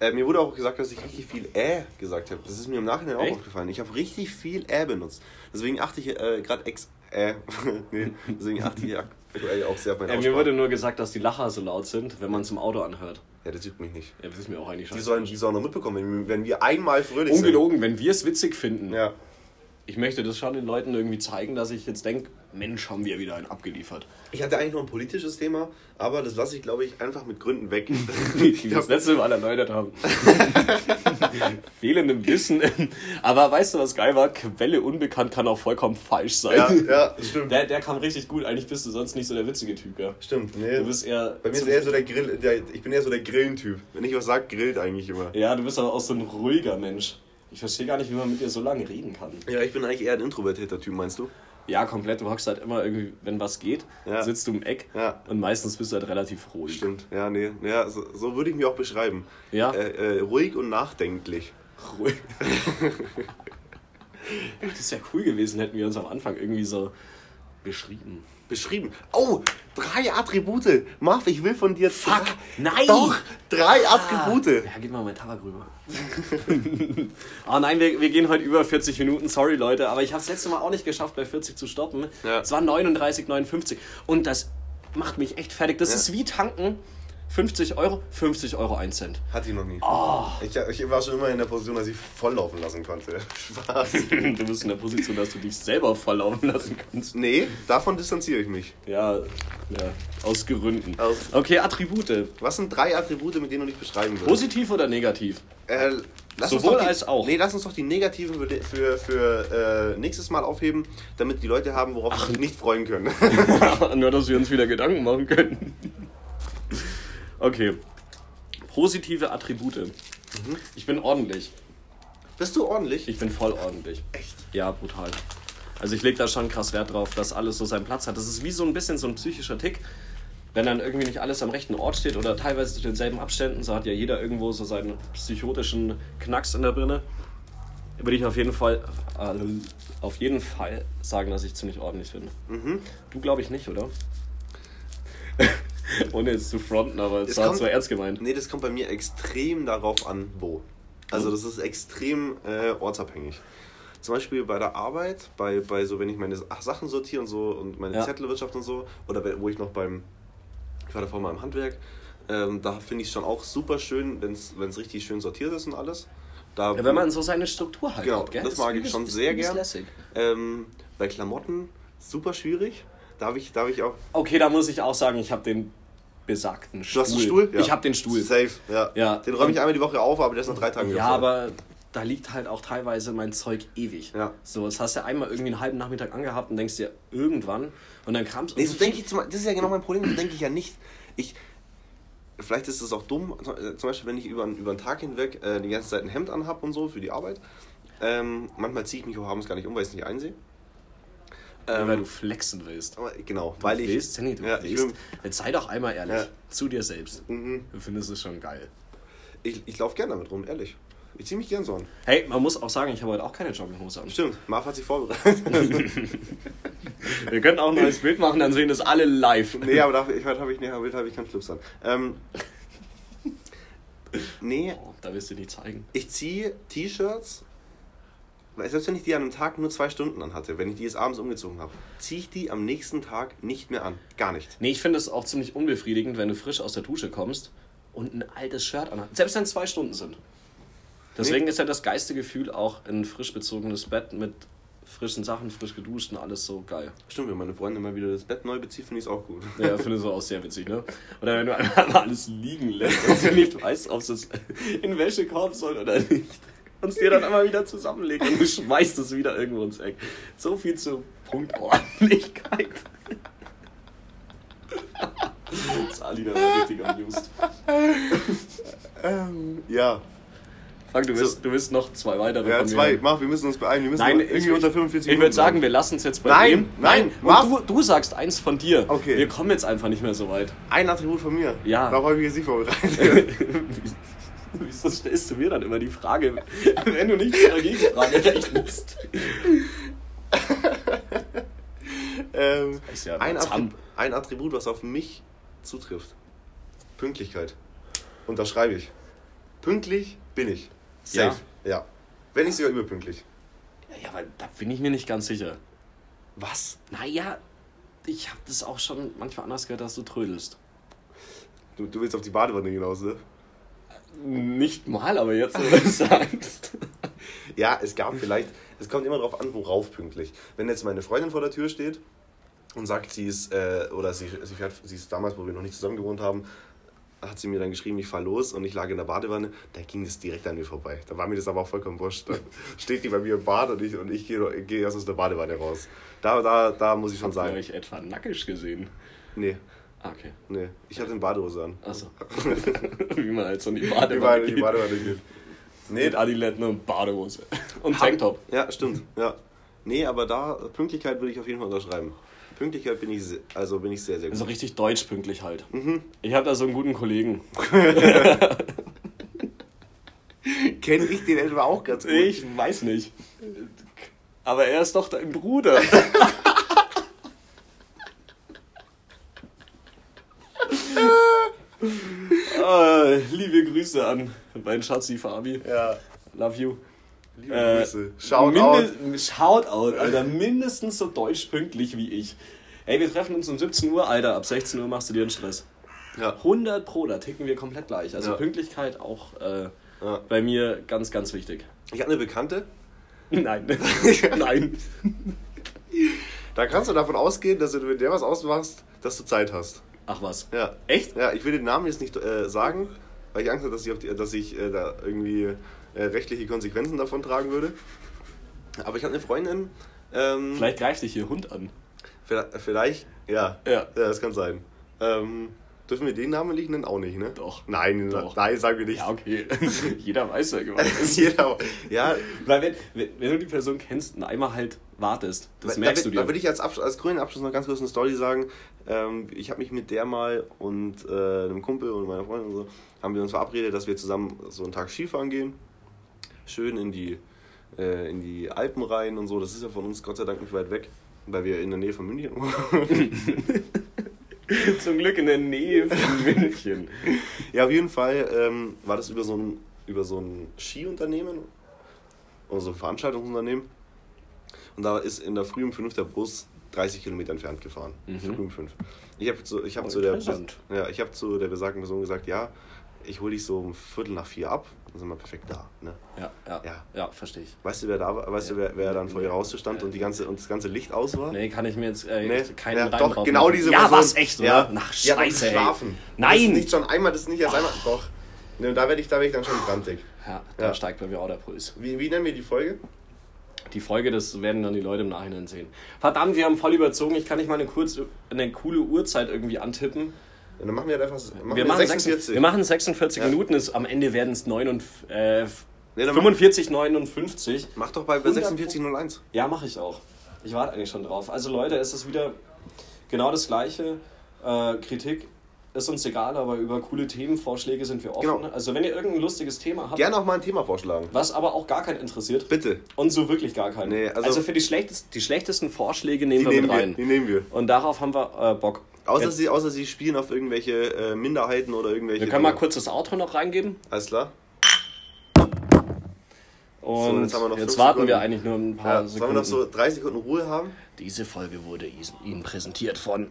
äh, mir wurde auch gesagt, dass ich richtig viel Äh gesagt habe. Das ist mir im Nachhinein auch Echt? aufgefallen. Ich habe richtig viel Äh benutzt. Deswegen achte ich äh, gerade ex. Äh, nee, deswegen achte ich aktuell auch sehr auf meine Äh, mir wurde nur gesagt, dass die Lacher so laut sind, wenn man es im Auto anhört. Ja, das juckt mich nicht. Ja, das ist mir auch eigentlich Die scheiße. sollen, die sollen noch mitbekommen, wenn, wir- wenn wir einmal fröhlich Ungelogen, wenn wir es witzig finden. sind. Ja. Ich möchte das schon den Leuten irgendwie zeigen, dass ich jetzt denke, Mensch, haben wir wieder einen abgeliefert. Ich hatte eigentlich noch ein politisches Thema, aber das lasse ich, glaube ich, einfach mit Gründen weg. Die wir das letzte Mal erläutert haben. Fehlendem Wissen. Aber weißt du, was geil war? Quelle unbekannt kann auch vollkommen falsch sein. ja, ja, stimmt. Der, der kam richtig gut. Eigentlich bist du sonst nicht so der witzige Typ, ja. Stimmt, nee. Du bist eher. Bei mir ist eher so der Grill, der, ich bin eher so der Grillentyp. Wenn ich was sag, grillt eigentlich immer. Ja, du bist aber auch so ein ruhiger Mensch. Ich verstehe gar nicht, wie man mit dir so lange reden kann. Ja, ich bin eigentlich eher ein introvertierter Typ, meinst du? Ja, komplett. Du hockst halt immer irgendwie, wenn was geht, Ja. sitzt du im Eck Ja. und meistens bist du halt relativ ruhig. Stimmt, ja, nee. Ja, so, so würde ich mich auch beschreiben. Ja. Äh, äh, ruhig und nachdenklich. Ruhig. das wäre cool gewesen, hätten wir uns am Anfang irgendwie so beschrieben. Beschrieben. Oh, drei Attribute. Marv, ich will von dir. Fuck, nein. Doch, drei Attribute. Ja, gib mal meinen Tabak rüber. oh nein, wir, wir gehen heute über 40 Minuten. Sorry, Leute, aber ich habe es letzte Mal auch nicht geschafft, bei 40 zu stoppen. Ja. Es war 39,59. Und das macht mich echt fertig. Das Ja. ist wie tanken. 50 Euro, 50 Euro 1 Cent. Hatte ich noch nie. Oh. Ich, ich war schon immer in der Position, dass ich volllaufen lassen konnte. Spaß. Du bist in der Position, dass du dich selber volllaufen lassen kannst. nee, davon distanziere ich mich. Ja, ja aus Gründen. Aus- Okay, Attribute. Was sind drei Attribute, mit denen du dich beschreiben würdest? Positiv oder negativ? Äh, lass uns Sowohl doch die, als auch. Nee, lass uns doch die negativen für, für, für äh, nächstes Mal aufheben, damit die Leute haben, worauf sie sich nicht freuen können. Nur, dass wir uns wieder Gedanken machen können. Okay. Positive Attribute. Ich bin ordentlich. Bist du ordentlich? Ich bin voll ordentlich. Echt? Ja, brutal. Also ich lege da schon krass Wert drauf, dass alles so seinen Platz hat. Das ist wie so ein bisschen so ein psychischer Tick. Wenn dann irgendwie nicht alles am rechten Ort steht oder teilweise zu denselben Abständen, so hat ja jeder irgendwo so seinen psychotischen Knacks in der Birne. Würde ich auf jeden Fall, äh, auf jeden Fall sagen, dass ich ziemlich ordentlich bin. Mhm. Du glaube ich nicht, oder? Ohne jetzt zu fronten, aber es Es war kommt- zwar ernst gemeint. Nee, das kommt bei mir extrem darauf an, wo. Also das ist extrem äh, ortsabhängig. zum Beispiel bei der Arbeit, bei, bei so, wenn ich meine Sachen sortiere und so und meine Ja. Zettelwirtschaft und so, oder wo ich noch beim, ich war davor mal im Handwerk, ähm, da finde ich es schon auch super schön, wenn es richtig schön sortiert ist und alles. Da, Ja, wenn man so seine Struktur halt Genau, hat, gell? das mag ich schon sehr gern. ähm, bei Klamotten super schwierig. Da habe ich, da hab ich auch. Okay, da muss ich auch sagen, ich habe den besagten Stuhl. Du hast einen Stuhl? Ich habe den Stuhl. Safe, ja. Ja. Den räume ich einmal die Woche auf, aber der ist nach drei Tagen Ja, voll. aber da liegt halt auch teilweise mein Zeug ewig. Ja. So, das hast du einmal irgendwie einen halben Nachmittag angehabt und denkst dir irgendwann und dann kramst Nee, so denke ich zum, das ist ja genau mein Problem, so denke ich ja nicht. Ich, vielleicht ist es auch dumm, zum Beispiel, wenn ich über, einen- über einen Tag hinweg äh, die ganze Zeit ein Hemd anhab und so für die Arbeit. Ähm, manchmal ziehe ich mich auch abends gar nicht um, weil ich es nicht einsehe. Ähm, weil du flexen willst. genau, weil du ich. willst, du ja, willst. will- Jetzt sei doch einmal ehrlich Ja. zu dir selbst. Mhm. Du findest es schon geil. ich, ich laufe gern damit rum, ehrlich. Ich ziehe mich gern so an. Hey, man muss auch sagen, ich habe heute auch keine Jogginghose an. Stimmt, Marv hat sich vorbereitet. Wir können auch ein neues Bild machen, dann sehen das alle live. nee, aber dafür, ich, heute habe ich, nee, heute habe ich keinen Schlips an. Ähm, nee, Oh, da willst du nicht zeigen. ich ziehe T-Shirts, selbst wenn ich die an einem Tag nur zwei Stunden anhatte, wenn ich die jetzt abends umgezogen habe, ziehe ich die am nächsten Tag nicht mehr an. Gar nicht. Nee, ich finde es auch ziemlich unbefriedigend, wenn du frisch aus der Dusche kommst und ein altes Shirt anhast. Selbst wenn es zwei Stunden sind. Deswegen Nee. ist ja das geilste Gefühl auch ein frisch bezogenes Bett mit frischen Sachen, frisch geduscht und alles so geil. Stimmt, wenn meine Freundin mal wieder das Bett neu bezieht, finde ich es auch gut. Ja, finde ich so auch sehr witzig, ne? Oder wenn du einfach alles liegen lässt und sie nicht weißt, ob es es in den Wäschekorb soll oder nicht. Und es dir dann einmal wieder zusammenlegt und du schmeißt es wieder irgendwo ins Eck. So viel zur Punktordentlichkeit. Sali, der war richtig amused. Ähm, ja. Frank, du So. willst, du willst noch zwei weitere Ja, von zwei. mir. Mach, wir müssen uns beeilen. Wir müssen Nein, irgendwie ich, unter 45 Ich würde sagen, wir lassen es jetzt bei Nein, dem. nein, Marv. du, du sagst eins von dir. Okay. Wir kommen jetzt einfach nicht mehr so weit. Ein Attribut von mir. Ja. Darauf habe ich jetzt nicht vorbereitet. Wieso stellst du mir dann immer die Frage, wenn du nicht mit Gegenfrage rechnest? ähm, ja ein, Zahn. Attribut, ein Attribut, was auf mich zutrifft. Pünktlichkeit. Unterschreibe ich. Pünktlich bin ich. Safe. Ja. Wenn nicht sogar überpünktlich. Ja, aber da bin ich mir nicht ganz sicher. Was? Naja, ich habe das auch schon manchmal anders gehört, dass du trödelst. Du, du willst auf die Badewanne hinaus, ne? Nicht mal, aber jetzt, wo du es sagst. Ja, es gab vielleicht, es kommt immer darauf an, worauf pünktlich. Wenn jetzt meine Freundin vor der Tür steht und sagt, sie ist, äh, oder sie, sie, fährt, sie ist damals, wo wir noch nicht zusammen gewohnt haben, hat sie mir dann geschrieben, ich fahr los und ich lag in der Badewanne, da ging das direkt an mir vorbei. Da war mir das aber auch vollkommen wurscht. Dann steht die bei mir im Bad und ich, und ich gehe geh erst aus der Badewanne raus. Da, da, da muss ich schon Habt ihr sagen, euch etwa nackig gesehen? nee, Ah, Okay. nee, ich hatte eine Badehose an. Achso. Wie man halt so in die Badewanne Badewanne, die geht. Badewanne geht. Nee, Mit Adiletten und Badehose. Und Tanktop. Ja, stimmt. Ja. Nee, aber da, Pünktlichkeit würde ich auf jeden Fall unterschreiben. Pünktlichkeit bin ich, also bin ich sehr, sehr gut. So richtig deutsch pünktlich halt. Mhm. Ich habe da so einen guten Kollegen. Kenne ich den etwa auch ganz gut? Ich weiß nicht. Aber er ist doch dein Bruder. Äh, liebe Grüße an meinen Schatzi Fabi. Ja. Love you. Liebe Äh, Grüße. Shout out. Mindi- Shoutout, Alter. Mindestens so deutsch pünktlich wie ich. Ey, wir treffen uns um 17 Uhr, Alter. Ab 16 Uhr machst du dir einen Stress. Ja. 100 Pro, da ticken wir komplett gleich. Also Ja. Pünktlichkeit auch äh, Ja. bei mir ganz, ganz wichtig. Ich habe eine Bekannte, Nein. Nein. da kannst du davon ausgehen, dass du mit der was ausmachst, dass du Zeit hast. Ach was. Ja. Echt? Ja, ich will den Namen jetzt nicht äh, sagen, weil ich Angst habe, dass ich, auf die, dass ich äh, da irgendwie äh, rechtliche Konsequenzen davon tragen würde. Aber ich habe eine Freundin, ähm, Vielleicht greift dich hier Hund an. vielleicht, vielleicht, ja, Ja. ja, das kann sein. Ähm, dürfen wir den Namen nicht nennen? Auch nicht, ne? Doch. Nein, Doch. nein, sagen wir nicht. Ja, okay. Jeder weiß ja gemeint ist. Jeder, ja, Weil wenn, wenn, wenn du die Person kennst und einmal halt wartest, das da, merkst da, du dir. Da würde ich als, Absch als grünen Abschluss noch ganz kurz eine Story sagen. Ähm, ich habe mich mit der mal und äh, einem Kumpel und meiner Freundin und so, haben wir uns verabredet, dass wir zusammen so einen Tag Skifahren gehen. Schön in die, äh, in die Alpen rein und so. Das ist ja von uns Gott sei Dank nicht weit weg, weil wir in der Nähe von München wohnen. Zum Glück in der Nähe von München. Ja, auf jeden Fall ähm, war das über so ein, über so ein Skiunternehmen oder so ein Veranstaltungsunternehmen. und da ist in der Früh um 5 der Bus 30 Kilometer entfernt gefahren. Früh um 5. Ich habe zu, ich hab Oh, zu, der, ja, ich hab zu der besagten Person gesagt, ja, ich hole dich so um Viertel nach vier ab, dann sind wir perfekt da. Ne? Ja, ja, ja, Ja. verstehe ich. Weißt du, wer da war? Weißt du, wer, wer dann vor ihr rausstand und, die ganze, und das ganze Licht aus war? Nee, kann ich mir jetzt äh, Nee, keinen ja, doch, genau machen. diese Ja, Person. was, echt, oder? Ja, Nach Scheiße, ey. geschlafen. Nein! Das ist nicht schon einmal, das ist nicht erst einmal. Doch. Ne, da werde ich, da werd ich dann schon grantig. Ja, da Ja. steigt bei mir auch der Puls. Wie, wie nennen wir die Folge? Die Folge, das werden dann die Leute im Nachhinein sehen. Verdammt, wir haben voll überzogen. Ich kann nicht mal eine, kurz, eine coole Uhrzeit irgendwie antippen. Ja, dann machen wir halt einfach machen Wir machen, 46. 46. wir machen 46 Ja. Minuten. Ist, am Ende werden es 49, äh, Nee, dann 45, 59. Mach doch bei, bei 4601. Ja, mache ich auch. Ich warte eigentlich schon drauf. Also Leute, es ist wieder genau das Gleiche. Äh, Kritik ist uns egal, aber über coole Themenvorschläge sind wir offen. Genau. Also wenn ihr irgendein lustiges Thema habt, Gerne auch mal ein Thema vorschlagen. was aber auch gar keinen interessiert, Bitte. und so wirklich gar keinen. Nee, also, also- für die, schlechtest, die schlechtesten Vorschläge nehmen Die wir nehmen mit wir, rein. die nehmen wir. Und darauf haben wir äh, Bock. Außer Jetzt- sie, außer sie spielen auf irgendwelche äh, Minderheiten oder irgendwelche. wir können mal Dinge. kurz das Outro noch reingeben. Alles klar? Und jetzt wir noch jetzt fünf warten wir Sekunden. eigentlich nur ein paar Ja, sollen wir Sekunden. noch so 30 Sekunden Ruhe haben? Diese Folge wurde Ihnen präsentiert von